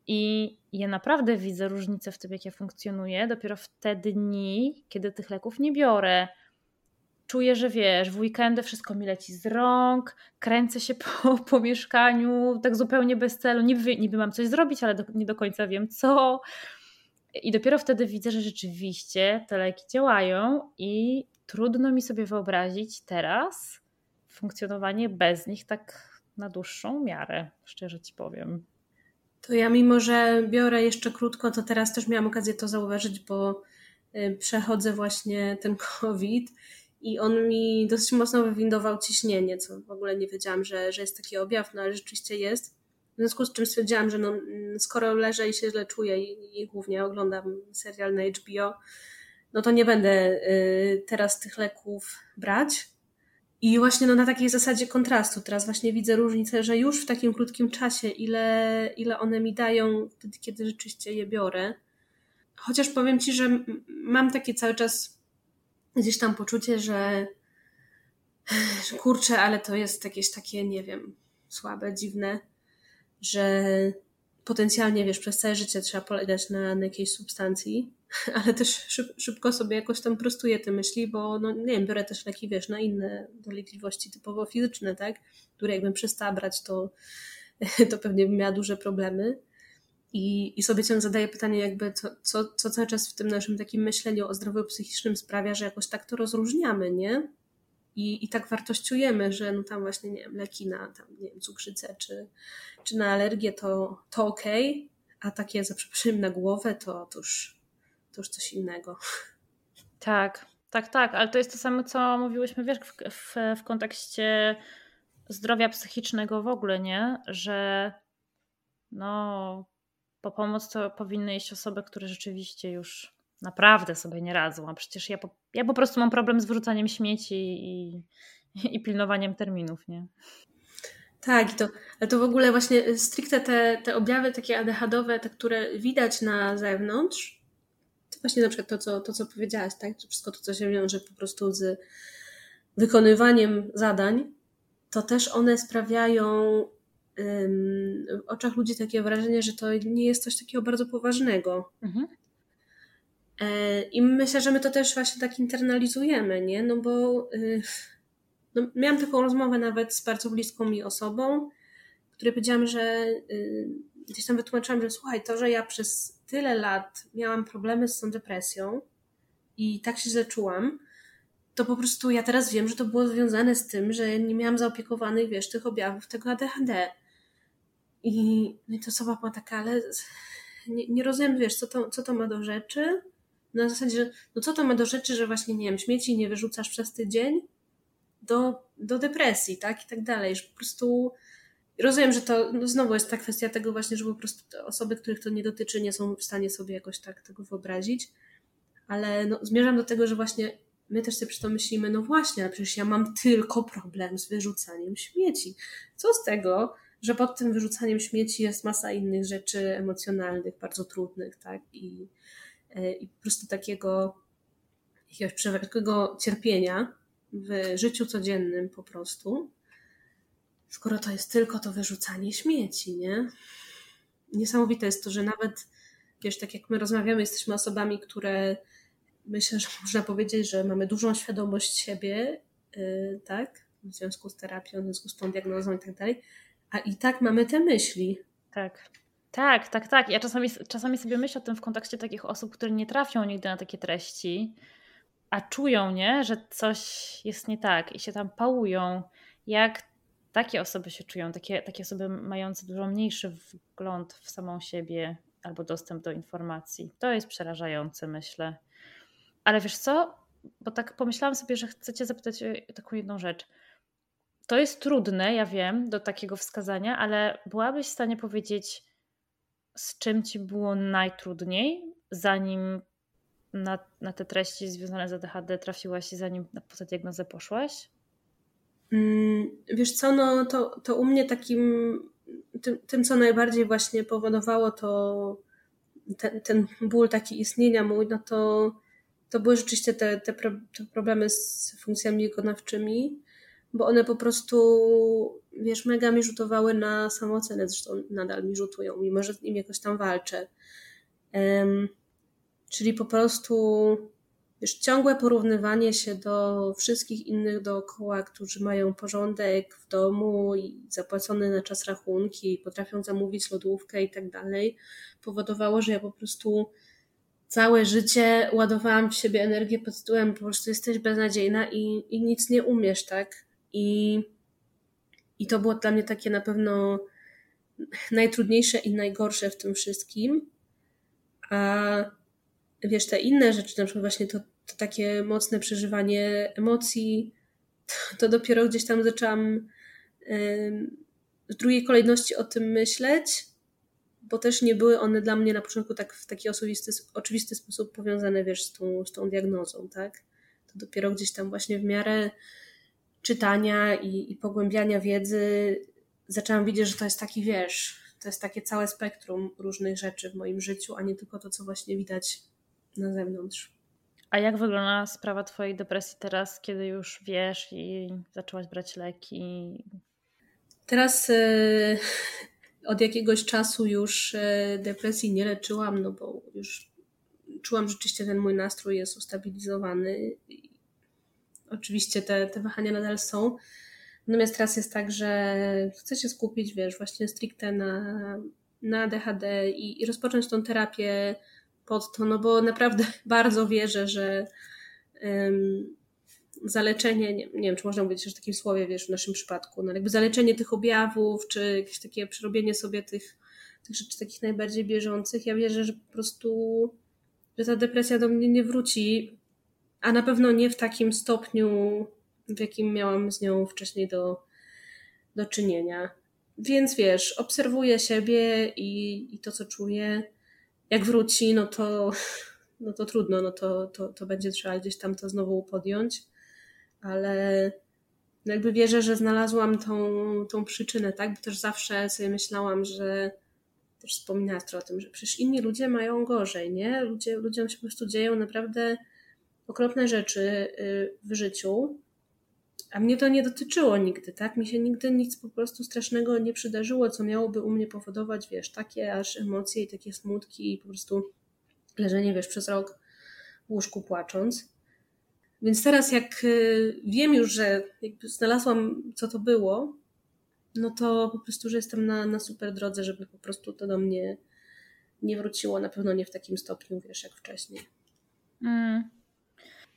I ja naprawdę widzę różnicę w tym, jak ja funkcjonuję, dopiero w te dni, kiedy tych leków nie biorę. Czuję, że wiesz, w weekendy wszystko mi leci z rąk, kręcę się po, po mieszkaniu, tak zupełnie bez celu. Niby, niby mam coś zrobić, ale do, nie do końca wiem co. I dopiero wtedy widzę, że rzeczywiście te leki działają i trudno mi sobie wyobrazić teraz funkcjonowanie bez nich tak na dłuższą miarę, szczerze ci powiem. To ja mimo, że biorę jeszcze krótko, to teraz też miałam okazję to zauważyć, bo y, przechodzę właśnie ten COVID i on mi dosyć mocno wywindował ciśnienie, co w ogóle nie wiedziałam, że, że jest taki objaw, no ale rzeczywiście jest. W związku z czym stwierdziłam, że no, mm, skoro leżę i się źle czuję i, i głównie oglądam serial na HBO, no to nie będę y, teraz tych leków brać. I właśnie no, na takiej zasadzie kontrastu teraz właśnie widzę różnicę, że już w takim krótkim czasie, ile, ile one mi dają wtedy, kiedy rzeczywiście je biorę. chociaż powiem Ci, że mam takie cały czas gdzieś tam poczucie, że, kurczę, ale to jest jakieś takie, nie wiem, słabe, dziwne, że potencjalnie, wiesz, przez całe życie trzeba polegać na, na jakiejś substancji, ale też szyb, szybko sobie jakoś tam prostuję te myśli, bo no nie wiem, biorę też leki, wiesz, na inne dolegliwości typowo fizyczne, tak, które jakbym przestała brać, to, to pewnie bym miała duże problemy. I, I sobie ciągle zadaję pytanie, jakby co, co, co cały czas w tym naszym takim myśleniu o zdrowiu psychicznym sprawia, że jakoś tak to rozróżniamy, nie? I, i tak wartościujemy, że no tam właśnie, nie wiem, leki na tam, nie wiem, cukrzycę czy, czy na alergię to, to okej, okay, a takie za przeproszeniem na głowę to, to, już, to już coś innego. Tak, tak, tak, ale to jest to samo, co mówiłyśmy, wiesz, w, w, w kontekście zdrowia psychicznego w ogóle, nie? Że no, po pomoc to powinny iść osoby, które rzeczywiście już naprawdę sobie nie radzą, a przecież ja po, ja po prostu mam problem z wyrzucaniem śmieci i, i pilnowaniem terminów, nie? Tak, to, ale to w ogóle właśnie stricte te, te objawy takie ADHD-owe, te, które widać na zewnątrz, właśnie na przykład to, co, to, co powiedziałaś, tak? Wszystko to, co się wiąże po prostu z wykonywaniem zadań, to też one sprawiają w oczach ludzi takie wrażenie, że to nie jest coś takiego bardzo poważnego. Mhm. E, I myślę, że my to też właśnie tak internalizujemy, nie? No bo y, no, miałam taką rozmowę nawet z bardzo bliską mi osobą, której powiedziałam, że y, gdzieś tam wytłumaczyłam, że słuchaj, to, że ja przez tyle lat miałam problemy z tą depresją i tak się zaczułam, to po prostu ja teraz wiem, że to było związane z tym, że nie miałam zaopiekowanych, wiesz, tych objawów tego ADHD. I, no i to osoba była taka, ale nie, nie rozumiem, wiesz, co to, co to ma do rzeczy. Na zasadzie, że no co to ma do rzeczy, że właśnie, nie wiem, śmieci nie wyrzucasz przez tydzień do, do depresji, tak? I tak dalej, że po prostu rozumiem, że to no znowu jest ta kwestia tego właśnie, że po prostu osoby, których to nie dotyczy, nie są w stanie sobie jakoś tak tego wyobrazić, ale no, zmierzam do tego, że właśnie my też sobie przy to myślimy, no właśnie, ale przecież ja mam tylko problem z wyrzucaniem śmieci. Co z tego, że pod tym wyrzucaniem śmieci jest masa innych rzeczy emocjonalnych, bardzo trudnych, tak? I, e, i po prostu takiego jakiegoś przewlekłego cierpienia w życiu codziennym po prostu, skoro to jest tylko to wyrzucanie śmieci, nie? Niesamowite jest to, że nawet, wiesz, tak jak my rozmawiamy, jesteśmy osobami, które myślę, że można powiedzieć, że mamy dużą świadomość siebie, yy, tak? W związku z terapią, w związku z tą diagnozą i tak dalej, a i tak mamy te myśli. Tak. Tak, tak, tak. Ja czasami, czasami sobie myślę o tym w kontekście takich osób, które nie trafią nigdy na takie treści, a czują, nie, że coś jest nie tak i się tam pałują. Jak takie osoby się czują, takie, takie osoby mające dużo mniejszy wgląd w samą siebie albo dostęp do informacji. To jest przerażające, myślę. Ale wiesz co? Bo tak pomyślałam sobie, że chcecie zapytać o taką jedną rzecz. To jest trudne, ja wiem, do takiego wskazania, ale byłabyś w stanie powiedzieć, z czym ci było najtrudniej, zanim na, na te treści związane z ADHD trafiłaś i zanim na diagnozę poszłaś? Mm, wiesz co, no to, to u mnie takim, tym, tym, co najbardziej właśnie powodowało to ten, ten ból taki istnienia mój, no to, to były rzeczywiście te, te, pro, te problemy z funkcjami wykonawczymi, bo one po prostu, wiesz, mega mi rzutowały na samoocenę, zresztą nadal mi rzutują, mimo że z nim jakoś tam walczę. Um, czyli po prostu wiesz, ciągłe porównywanie się do wszystkich innych dookoła, którzy mają porządek w domu i zapłacone na czas rachunki, potrafią zamówić lodówkę i tak dalej, powodowało, że ja po prostu całe życie ładowałam w siebie energię pod tytułem po prostu jesteś beznadziejna i, i nic nie umiesz, tak? I, I to było dla mnie takie na pewno najtrudniejsze i najgorsze w tym wszystkim. A wiesz, te inne rzeczy, na przykład właśnie to, to takie mocne przeżywanie emocji, to, to dopiero gdzieś tam zaczęłam w drugiej kolejności o tym myśleć, bo też nie były one dla mnie na początku tak w taki osobisty, oczywisty sposób powiązane, wiesz, z tą, z tą diagnozą, tak? To dopiero gdzieś tam właśnie w miarę czytania i, i pogłębiania wiedzy zaczęłam widzieć, że to jest taki, wiesz, to jest takie całe spektrum różnych rzeczy w moim życiu, a nie tylko to, co właśnie widać na zewnątrz. A jak wygląda sprawa Twojej depresji teraz, kiedy już wiesz i zaczęłaś brać leki? Teraz e, od jakiegoś czasu już e, depresji nie leczyłam, no bo już czułam, że rzeczywiście ten mój nastrój jest ustabilizowany. Oczywiście te, te wahania nadal są. Natomiast teraz jest tak, że chcę się skupić, wiesz, właśnie stricte na, na ADHD i, i rozpocząć tą terapię pod to, no bo naprawdę bardzo wierzę, że um, zaleczenie, nie, nie wiem, czy można mówić też w takim słowie, wiesz, w naszym przypadku, no jakby zaleczenie tych objawów, czy jakieś takie przerobienie sobie tych, tych rzeczy takich najbardziej bieżących, ja wierzę, że po prostu, że ta depresja do mnie nie wróci, a na pewno nie w takim stopniu, w jakim miałam z nią wcześniej do, do czynienia. Więc wiesz, obserwuję siebie i, i to, co czuję. Jak wróci, no to, no to trudno, no to, to, to będzie trzeba gdzieś tam to znowu podjąć ale no jakby wierzę, że znalazłam tą, tą przyczynę, tak? Bo też zawsze sobie myślałam, że też wspominałaś o tym, że przecież inni ludzie mają gorzej, nie? Ludzie, ludziom się po prostu dzieją naprawdę okropne rzeczy y, w życiu, a mnie to nie dotyczyło nigdy, tak? Mi się nigdy nic po prostu strasznego nie przydarzyło, co miałoby u mnie powodować, wiesz, takie aż emocje i takie smutki i po prostu leżenie, wiesz, przez rok w łóżku płacząc. Więc teraz, jak y, wiem już, że jakby znalazłam, co to było, no to po prostu, że jestem na, na super drodze, żeby po prostu to do mnie nie wróciło. Na pewno nie w takim stopniu, wiesz, jak wcześniej. Mm.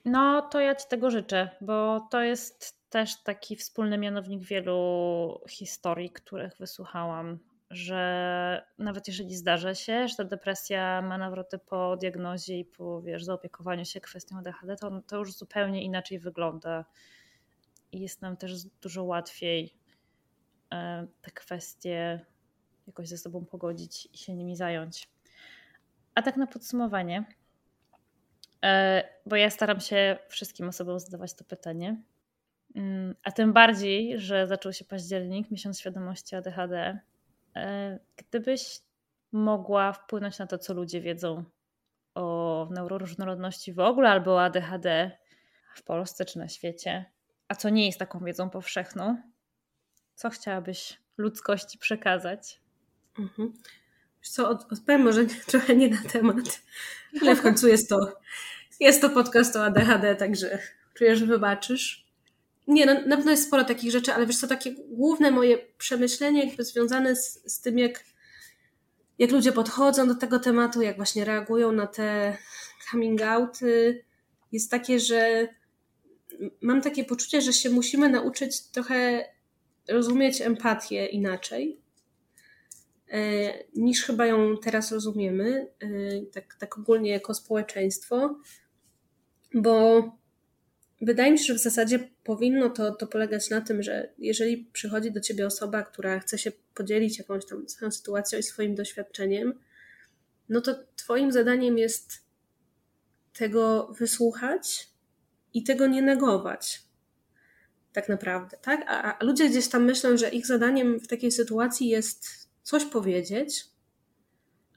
No, to ja Ci tego życzę, bo to jest też taki wspólny mianownik wielu historii, których wysłuchałam że nawet jeżeli zdarza się, że ta depresja ma nawroty po diagnozie i po wiesz, zaopiekowaniu się kwestią ADHD, to, to już zupełnie inaczej wygląda i jest nam też dużo łatwiej e, te kwestie jakoś ze sobą pogodzić i się nimi zająć. A tak na podsumowanie, e, bo ja staram się wszystkim osobom zadawać to pytanie, a tym bardziej, że zaczął się październik, miesiąc świadomości ADHD, E, gdybyś mogła wpłynąć na to, co ludzie wiedzą o neuroróżnorodności w ogóle albo o ADHD w Polsce czy na świecie, a co nie jest taką wiedzą powszechną, co chciałabyś ludzkości przekazać? Mhm. Co, odpowiem może trochę nie na temat, ale w końcu jest to, jest to podcast o ADHD, także czuję, że wybaczysz. Nie, no, na pewno jest sporo takich rzeczy, ale wiesz co, takie główne moje przemyślenie jakby związane z, z tym, jak, jak ludzie podchodzą do tego tematu, jak właśnie reagują na te coming outy, jest takie, że mam takie poczucie, że się musimy nauczyć trochę rozumieć empatię inaczej, e, niż chyba ją teraz rozumiemy, e, tak, tak ogólnie jako społeczeństwo, bo Wydaje mi się, że w zasadzie powinno to, to polegać na tym, że jeżeli przychodzi do ciebie osoba, która chce się podzielić jakąś tam swoją sytuacją i swoim doświadczeniem, no to twoim zadaniem jest tego wysłuchać i tego nie negować. Tak naprawdę, tak? A, a ludzie gdzieś tam myślą, że ich zadaniem w takiej sytuacji jest coś powiedzieć,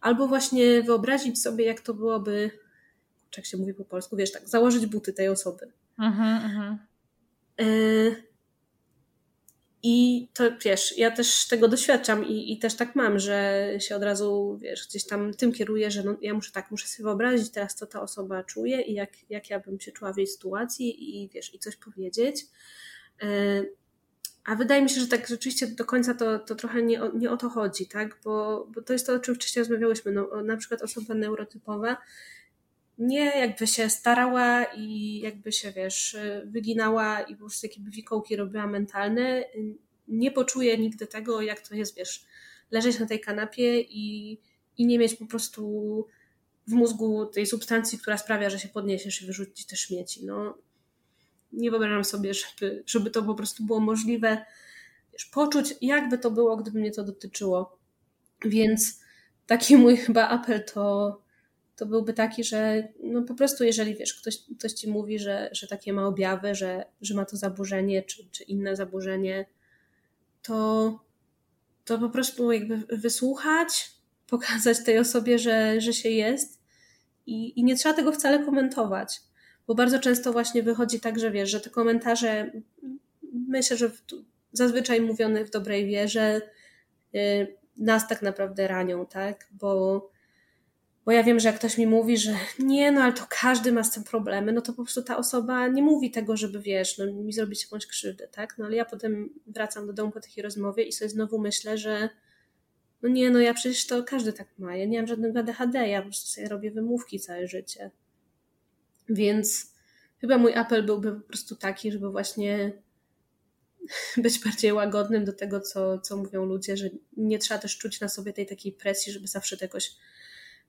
albo właśnie wyobrazić sobie, jak to byłoby, jak się mówi po polsku, wiesz, tak, założyć buty tej osoby Mhm, mhm. Y, I to wiesz, ja też tego doświadczam i, i też tak mam, że się od razu, wiesz, gdzieś tam tym kieruję, że no, ja muszę tak, muszę sobie wyobrazić teraz, co ta osoba czuje i jak, jak ja bym się czuła w jej sytuacji i wiesz, i coś powiedzieć. Y, a wydaje mi się, że tak rzeczywiście do końca to, to trochę nie o, nie o to chodzi, tak? Bo, bo to jest to, o czym wcześniej rozmawiałyśmy. No, na przykład osoba neurotypowa nie jakby się starała i jakby się, wiesz, wyginała i po prostu jakieś wikołki robiła mentalne, nie poczuje nigdy tego, jak to jest, wiesz, leżeć na tej kanapie i, i nie mieć po prostu w mózgu tej substancji, która sprawia, że się podniesiesz i wyrzucić te śmieci. No, nie wyobrażam sobie, żeby, żeby to po prostu było możliwe, wiesz, poczuć, jakby to było, gdyby mnie to dotyczyło. Więc taki mój chyba apel to to byłby taki, że no po prostu jeżeli wiesz, ktoś, ktoś ci mówi, że, że takie ma objawy, że, że ma to zaburzenie czy, czy inne zaburzenie, to, to po prostu jakby wysłuchać, pokazać tej osobie, że, że się jest i, i nie trzeba tego wcale komentować, bo bardzo często właśnie wychodzi tak, że wiesz, że te komentarze myślę, że w, zazwyczaj mówione w dobrej wierze y, nas tak naprawdę ranią, tak? Bo, bo ja wiem, że jak ktoś mi mówi, że nie, no ale to każdy ma z tym problemy, no to po prostu ta osoba nie mówi tego, żeby wiesz, no mi zrobić jakąś krzywdę, tak? No ale ja potem wracam do domu po takiej rozmowie i sobie znowu myślę, że no nie, no ja przecież to każdy tak ma. Ja nie mam żadnego ADHD, ja po prostu sobie robię wymówki całe życie. Więc chyba mój apel byłby po prostu taki, żeby właśnie być bardziej łagodnym do tego, co, co mówią ludzie, że nie trzeba też czuć na sobie tej takiej presji, żeby zawsze jakoś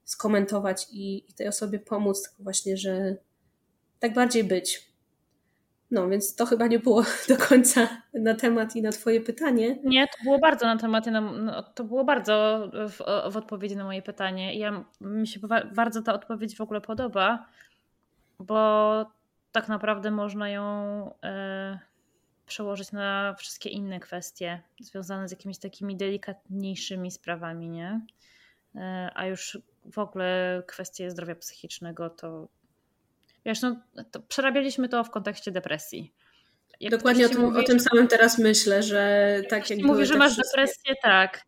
skomentować i, i tej osobie pomóc, tylko właśnie, że tak bardziej być. No, więc to chyba nie było do końca na temat i na Twoje pytanie. Nie, to było bardzo na temat, no, to było bardzo w, w, odpowiedzi na moje pytanie. Ja, mi się bardzo ta odpowiedź w ogóle podoba, bo tak naprawdę można ją e, przełożyć na wszystkie inne kwestie związane z jakimiś takimi delikatniejszymi sprawami, nie? E, a już w ogóle kwestie zdrowia psychicznego to wiesz, no, to przerabialiśmy to w kontekście depresji. Jak Dokładnie o tym, mówi, o tym samym teraz myślę, że tak jak Mówi, że masz wszystkie... depresję, tak.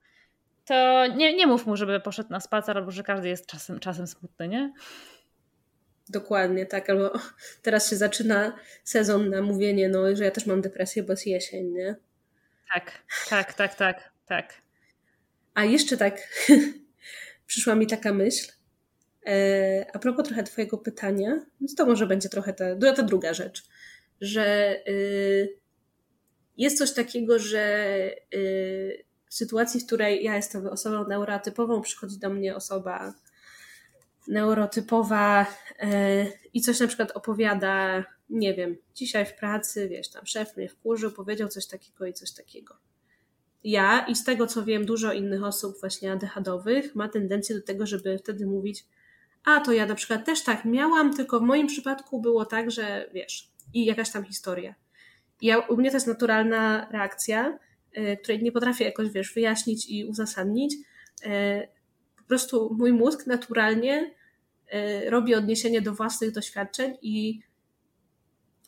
To nie, nie mów mu, żeby poszedł na spacer, albo że każdy jest czasem, czasem smutny, nie? Dokładnie, tak. Albo teraz się zaczyna sezon na mówienie, no, że ja też mam depresję, bo jest jesień, nie? Tak, tak, tak, tak, tak. A jeszcze tak przyszła mi taka myśl, E, a propos trochę Twojego pytania, to może będzie trochę ta, ta druga rzecz, że y, jest coś takiego, że y, w sytuacji, w której ja jestem osobą neurotypową, przychodzi do mnie osoba neurotypowa e, i coś na przykład opowiada, nie wiem, dzisiaj w pracy, wiesz, tam szef mnie wkurzył, powiedział coś takiego i coś takiego. Ja i z tego co wiem, dużo innych osób właśnie ADHD-owych ma tendencję do tego, żeby wtedy mówić, a to ja na przykład też tak miałam, tylko w moim przypadku było tak, że wiesz, i jakaś tam historia. Ja, u mnie to jest naturalna reakcja, y, której nie potrafię jakoś, wiesz, wyjaśnić i uzasadnić. Y, po prostu mój mózg naturalnie y, robi odniesienie do własnych doświadczeń i,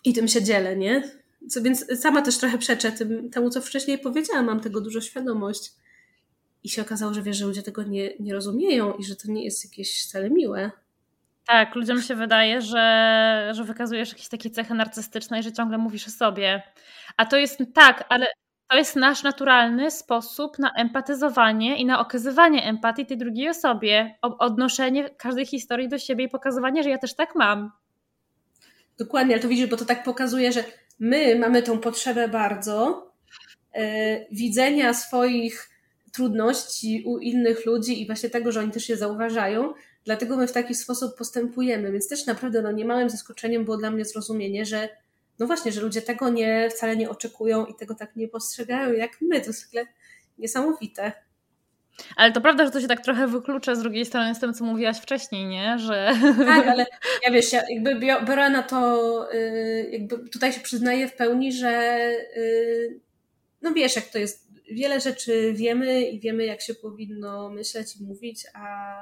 i tym się dzielę, nie? Co, więc sama też trochę przeczę tym, temu, co wcześniej powiedziałam, mam tego dużo świadomość. I się okazało, że wiesz, że ludzie tego nie, nie rozumieją i że to nie jest jakieś wcale miłe. Tak, ludziom się wydaje, że, że wykazujesz jakieś takie cechy narcystyczne i że ciągle mówisz o sobie. A to jest tak, ale to jest nasz naturalny sposób na empatyzowanie i na okazywanie empatii tej drugiej osobie. Odnoszenie każdej historii do siebie i pokazywanie, że ja też tak mam. Dokładnie, ale to widzisz, bo to tak pokazuje, że my mamy tą potrzebę bardzo yy, widzenia swoich trudności u innych ludzi i właśnie tego, że oni też je zauważają. Dlatego my w taki sposób postępujemy. Więc też naprawdę no, niemałym zaskoczeniem było dla mnie zrozumienie, że no właśnie, że ludzie tego nie, wcale nie oczekują i tego tak nie postrzegają jak my. To jest niesamowite. Ale to prawda, że to się tak trochę wyklucza z drugiej strony z tym, co mówiłaś wcześniej, nie? Że... Tak, ale ja wiesz, ja jakby biorę na to, y, jakby tutaj się przyznaję w pełni, że y, no wiesz, jak to jest wiele rzeczy wiemy i wiemy, jak się powinno myśleć i mówić, a,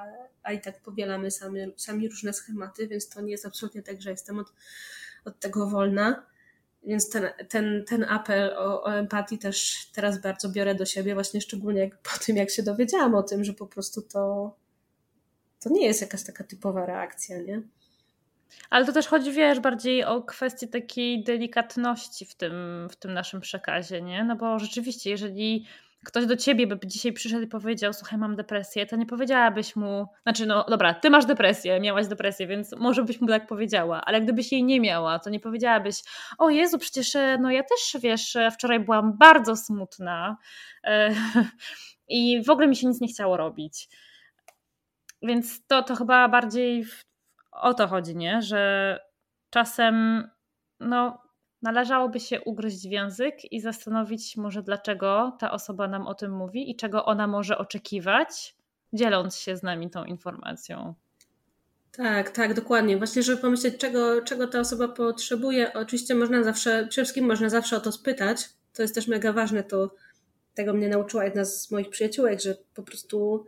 a i tak powielamy sami, sami różne schematy, więc to nie jest absolutnie tak, że jestem od, od tego wolna. Więc ten, ten, ten apel o, o empatii też teraz bardzo biorę do siebie, właśnie szczególnie po tym, jak się dowiedziałam o tym, że po prostu to, to nie jest jakaś taka typowa reakcja, nie? Ale to też chodzi, wiesz, bardziej o kwestię takiej delikatności w tym, w tym naszym przekazie, nie? No bo rzeczywiście, jeżeli ktoś do ciebie by dzisiaj przyszedł i powiedział, słuchaj, mam depresję, to nie powiedziałabyś mu, znaczy no dobra, ty masz depresję, miałaś depresję, więc może byś mu tak powiedziała, ale gdybyś jej nie miała, to nie powiedziałabyś, o Jezu, przecież e, no ja też, wiesz, e, wczoraj byłam bardzo smutna e, i w ogóle mi się nic nie chciało robić. Więc to, to chyba bardziej o to chodzi, nie? Że czasem no, należałoby się ugryźć w język i zastanowić może dlaczego ta osoba nam o tym mówi i czego ona może oczekiwać, dzieląc się z nami tą informacją. Tak, tak, dokładnie. Właśnie, żeby pomyśleć, czego, czego ta osoba potrzebuje. Oczywiście można zawsze, przede wszystkim można zawsze o to spytać. To jest też mega ważne. To tego mnie nauczyła jedna z moich przyjaciółek, że po prostu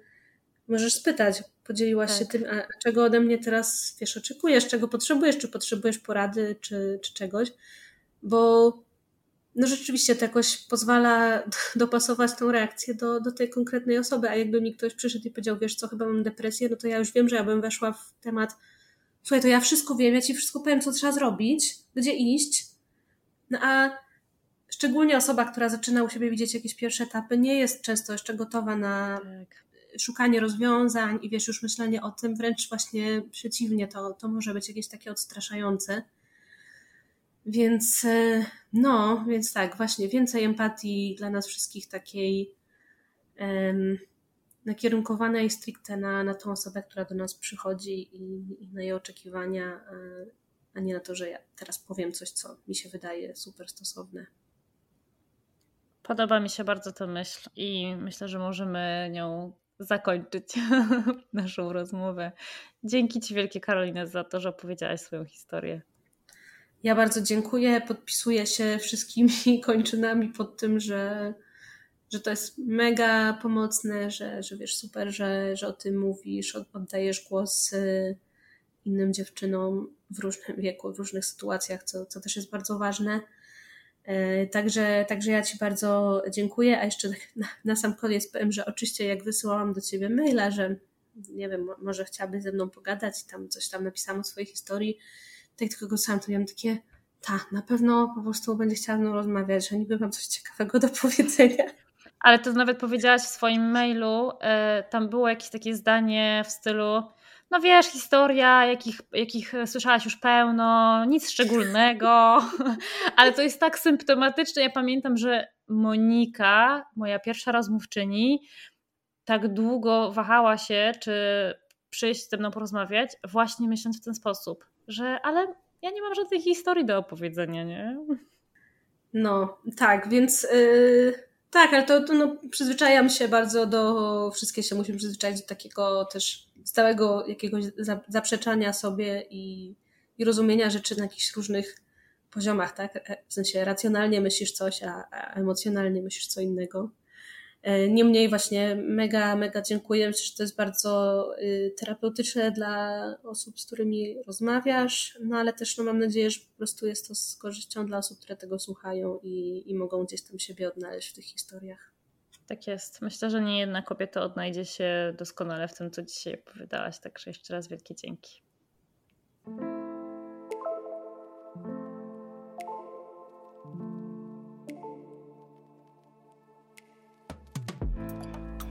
możesz spytać, podzieliłaś tak. się tym, a czego ode mnie teraz, wiesz, oczekujesz, czego potrzebujesz, czy potrzebujesz porady, czy, czy czegoś, bo no rzeczywiście to jakoś pozwala dopasować tą reakcję do, do tej konkretnej osoby, a jakby mi ktoś przyszedł i powiedział, wiesz co, chyba mam depresję, no to ja już wiem, że ja bym weszła w temat słuchaj, to ja wszystko wiem, ja ci wszystko powiem, co trzeba zrobić, gdzie iść, no a szczególnie osoba, która zaczyna u siebie widzieć jakieś pierwsze etapy, nie jest często jeszcze gotowa na tak. szukanie rozwiązań i wiesz, już myślenie o tym, wręcz właśnie przeciwnie, to, to może być jakieś takie odstraszające. Więc e, no, więc tak, właśnie więcej empatii dla nas wszystkich takiej um, nakierunkowanej stricte na, na tą osobę, która do nas przychodzi i, i na jej oczekiwania, a, a nie na to, że ja teraz powiem coś, co mi się wydaje super stosowne. Podoba mi się bardzo ta myśl i myślę, że możemy nią zakończyć naszą rozmowę. Dzięki Ci wielkie Karolina za to, że opowiedziałaś swoją historię. Ja bardzo dziękuję. Podpisuję się wszystkimi kończynami pod tym, że, że to jest mega pomocne, że, że wiesz, super, że, że o tym mówisz, oddajesz głos y, innym dziewczynom w różnym wieku, w różnych sytuacjach, co, co też jest bardzo ważne. E, także, także ja Ci bardzo dziękuję, a jeszcze na, na sam koniec powiem, że oczywiście jak wysyłałam do Ciebie maila, że nie wiem, może chciałabyś ze mną pogadać i tam coś tam napisałam o swojej historii, tak tylko go sam, to miałam takie, tak, na pewno po prostu będzie chciała ze mną rozmawiać, że niby mam coś ciekawego do powiedzenia. Ale to nawet powiedziałaś w swoim mailu, e, tam było jakieś takie zdanie w stylu, no wiesz, historia, jakich, jakich słyszałaś już pełno, nic szczególnego, ale to jest tak symptomatyczne. Ja pamiętam, że Monika, moja pierwsza rozmówczyni, tak długo wahała się, czy przyjść ze mną porozmawiać, właśnie myśląc w ten sposób, że ale ja nie mam żadnej historii do opowiedzenia, nie? No, tak, więc yy, tak, ale to, to no, przyzwyczajam się bardzo do, wszystkie się musimy przyzwyczaić do takiego też stałego jakiegoś zaprzeczania sobie i, i rozumienia rzeczy na jakichś różnych poziomach, tak? E, w sensie racjonalnie myślisz coś, a, a emocjonalnie myślisz co innego. E, niemniej właśnie mega, mega dziękuję. Myślę, że to jest bardzo y, terapeutyczne dla osób, z którymi rozmawiasz, no ale też no, mam nadzieję, że po prostu jest to z korzyścią dla osób, które tego słuchają i, i mogą gdzieś tam siebie odnaleźć w tych historiach. Tak jest. Myślę, że nie jedna kobieta odnajdzie się doskonale w tym, co dzisiaj opowiadałaś. Także jeszcze raz wielkie dzięki.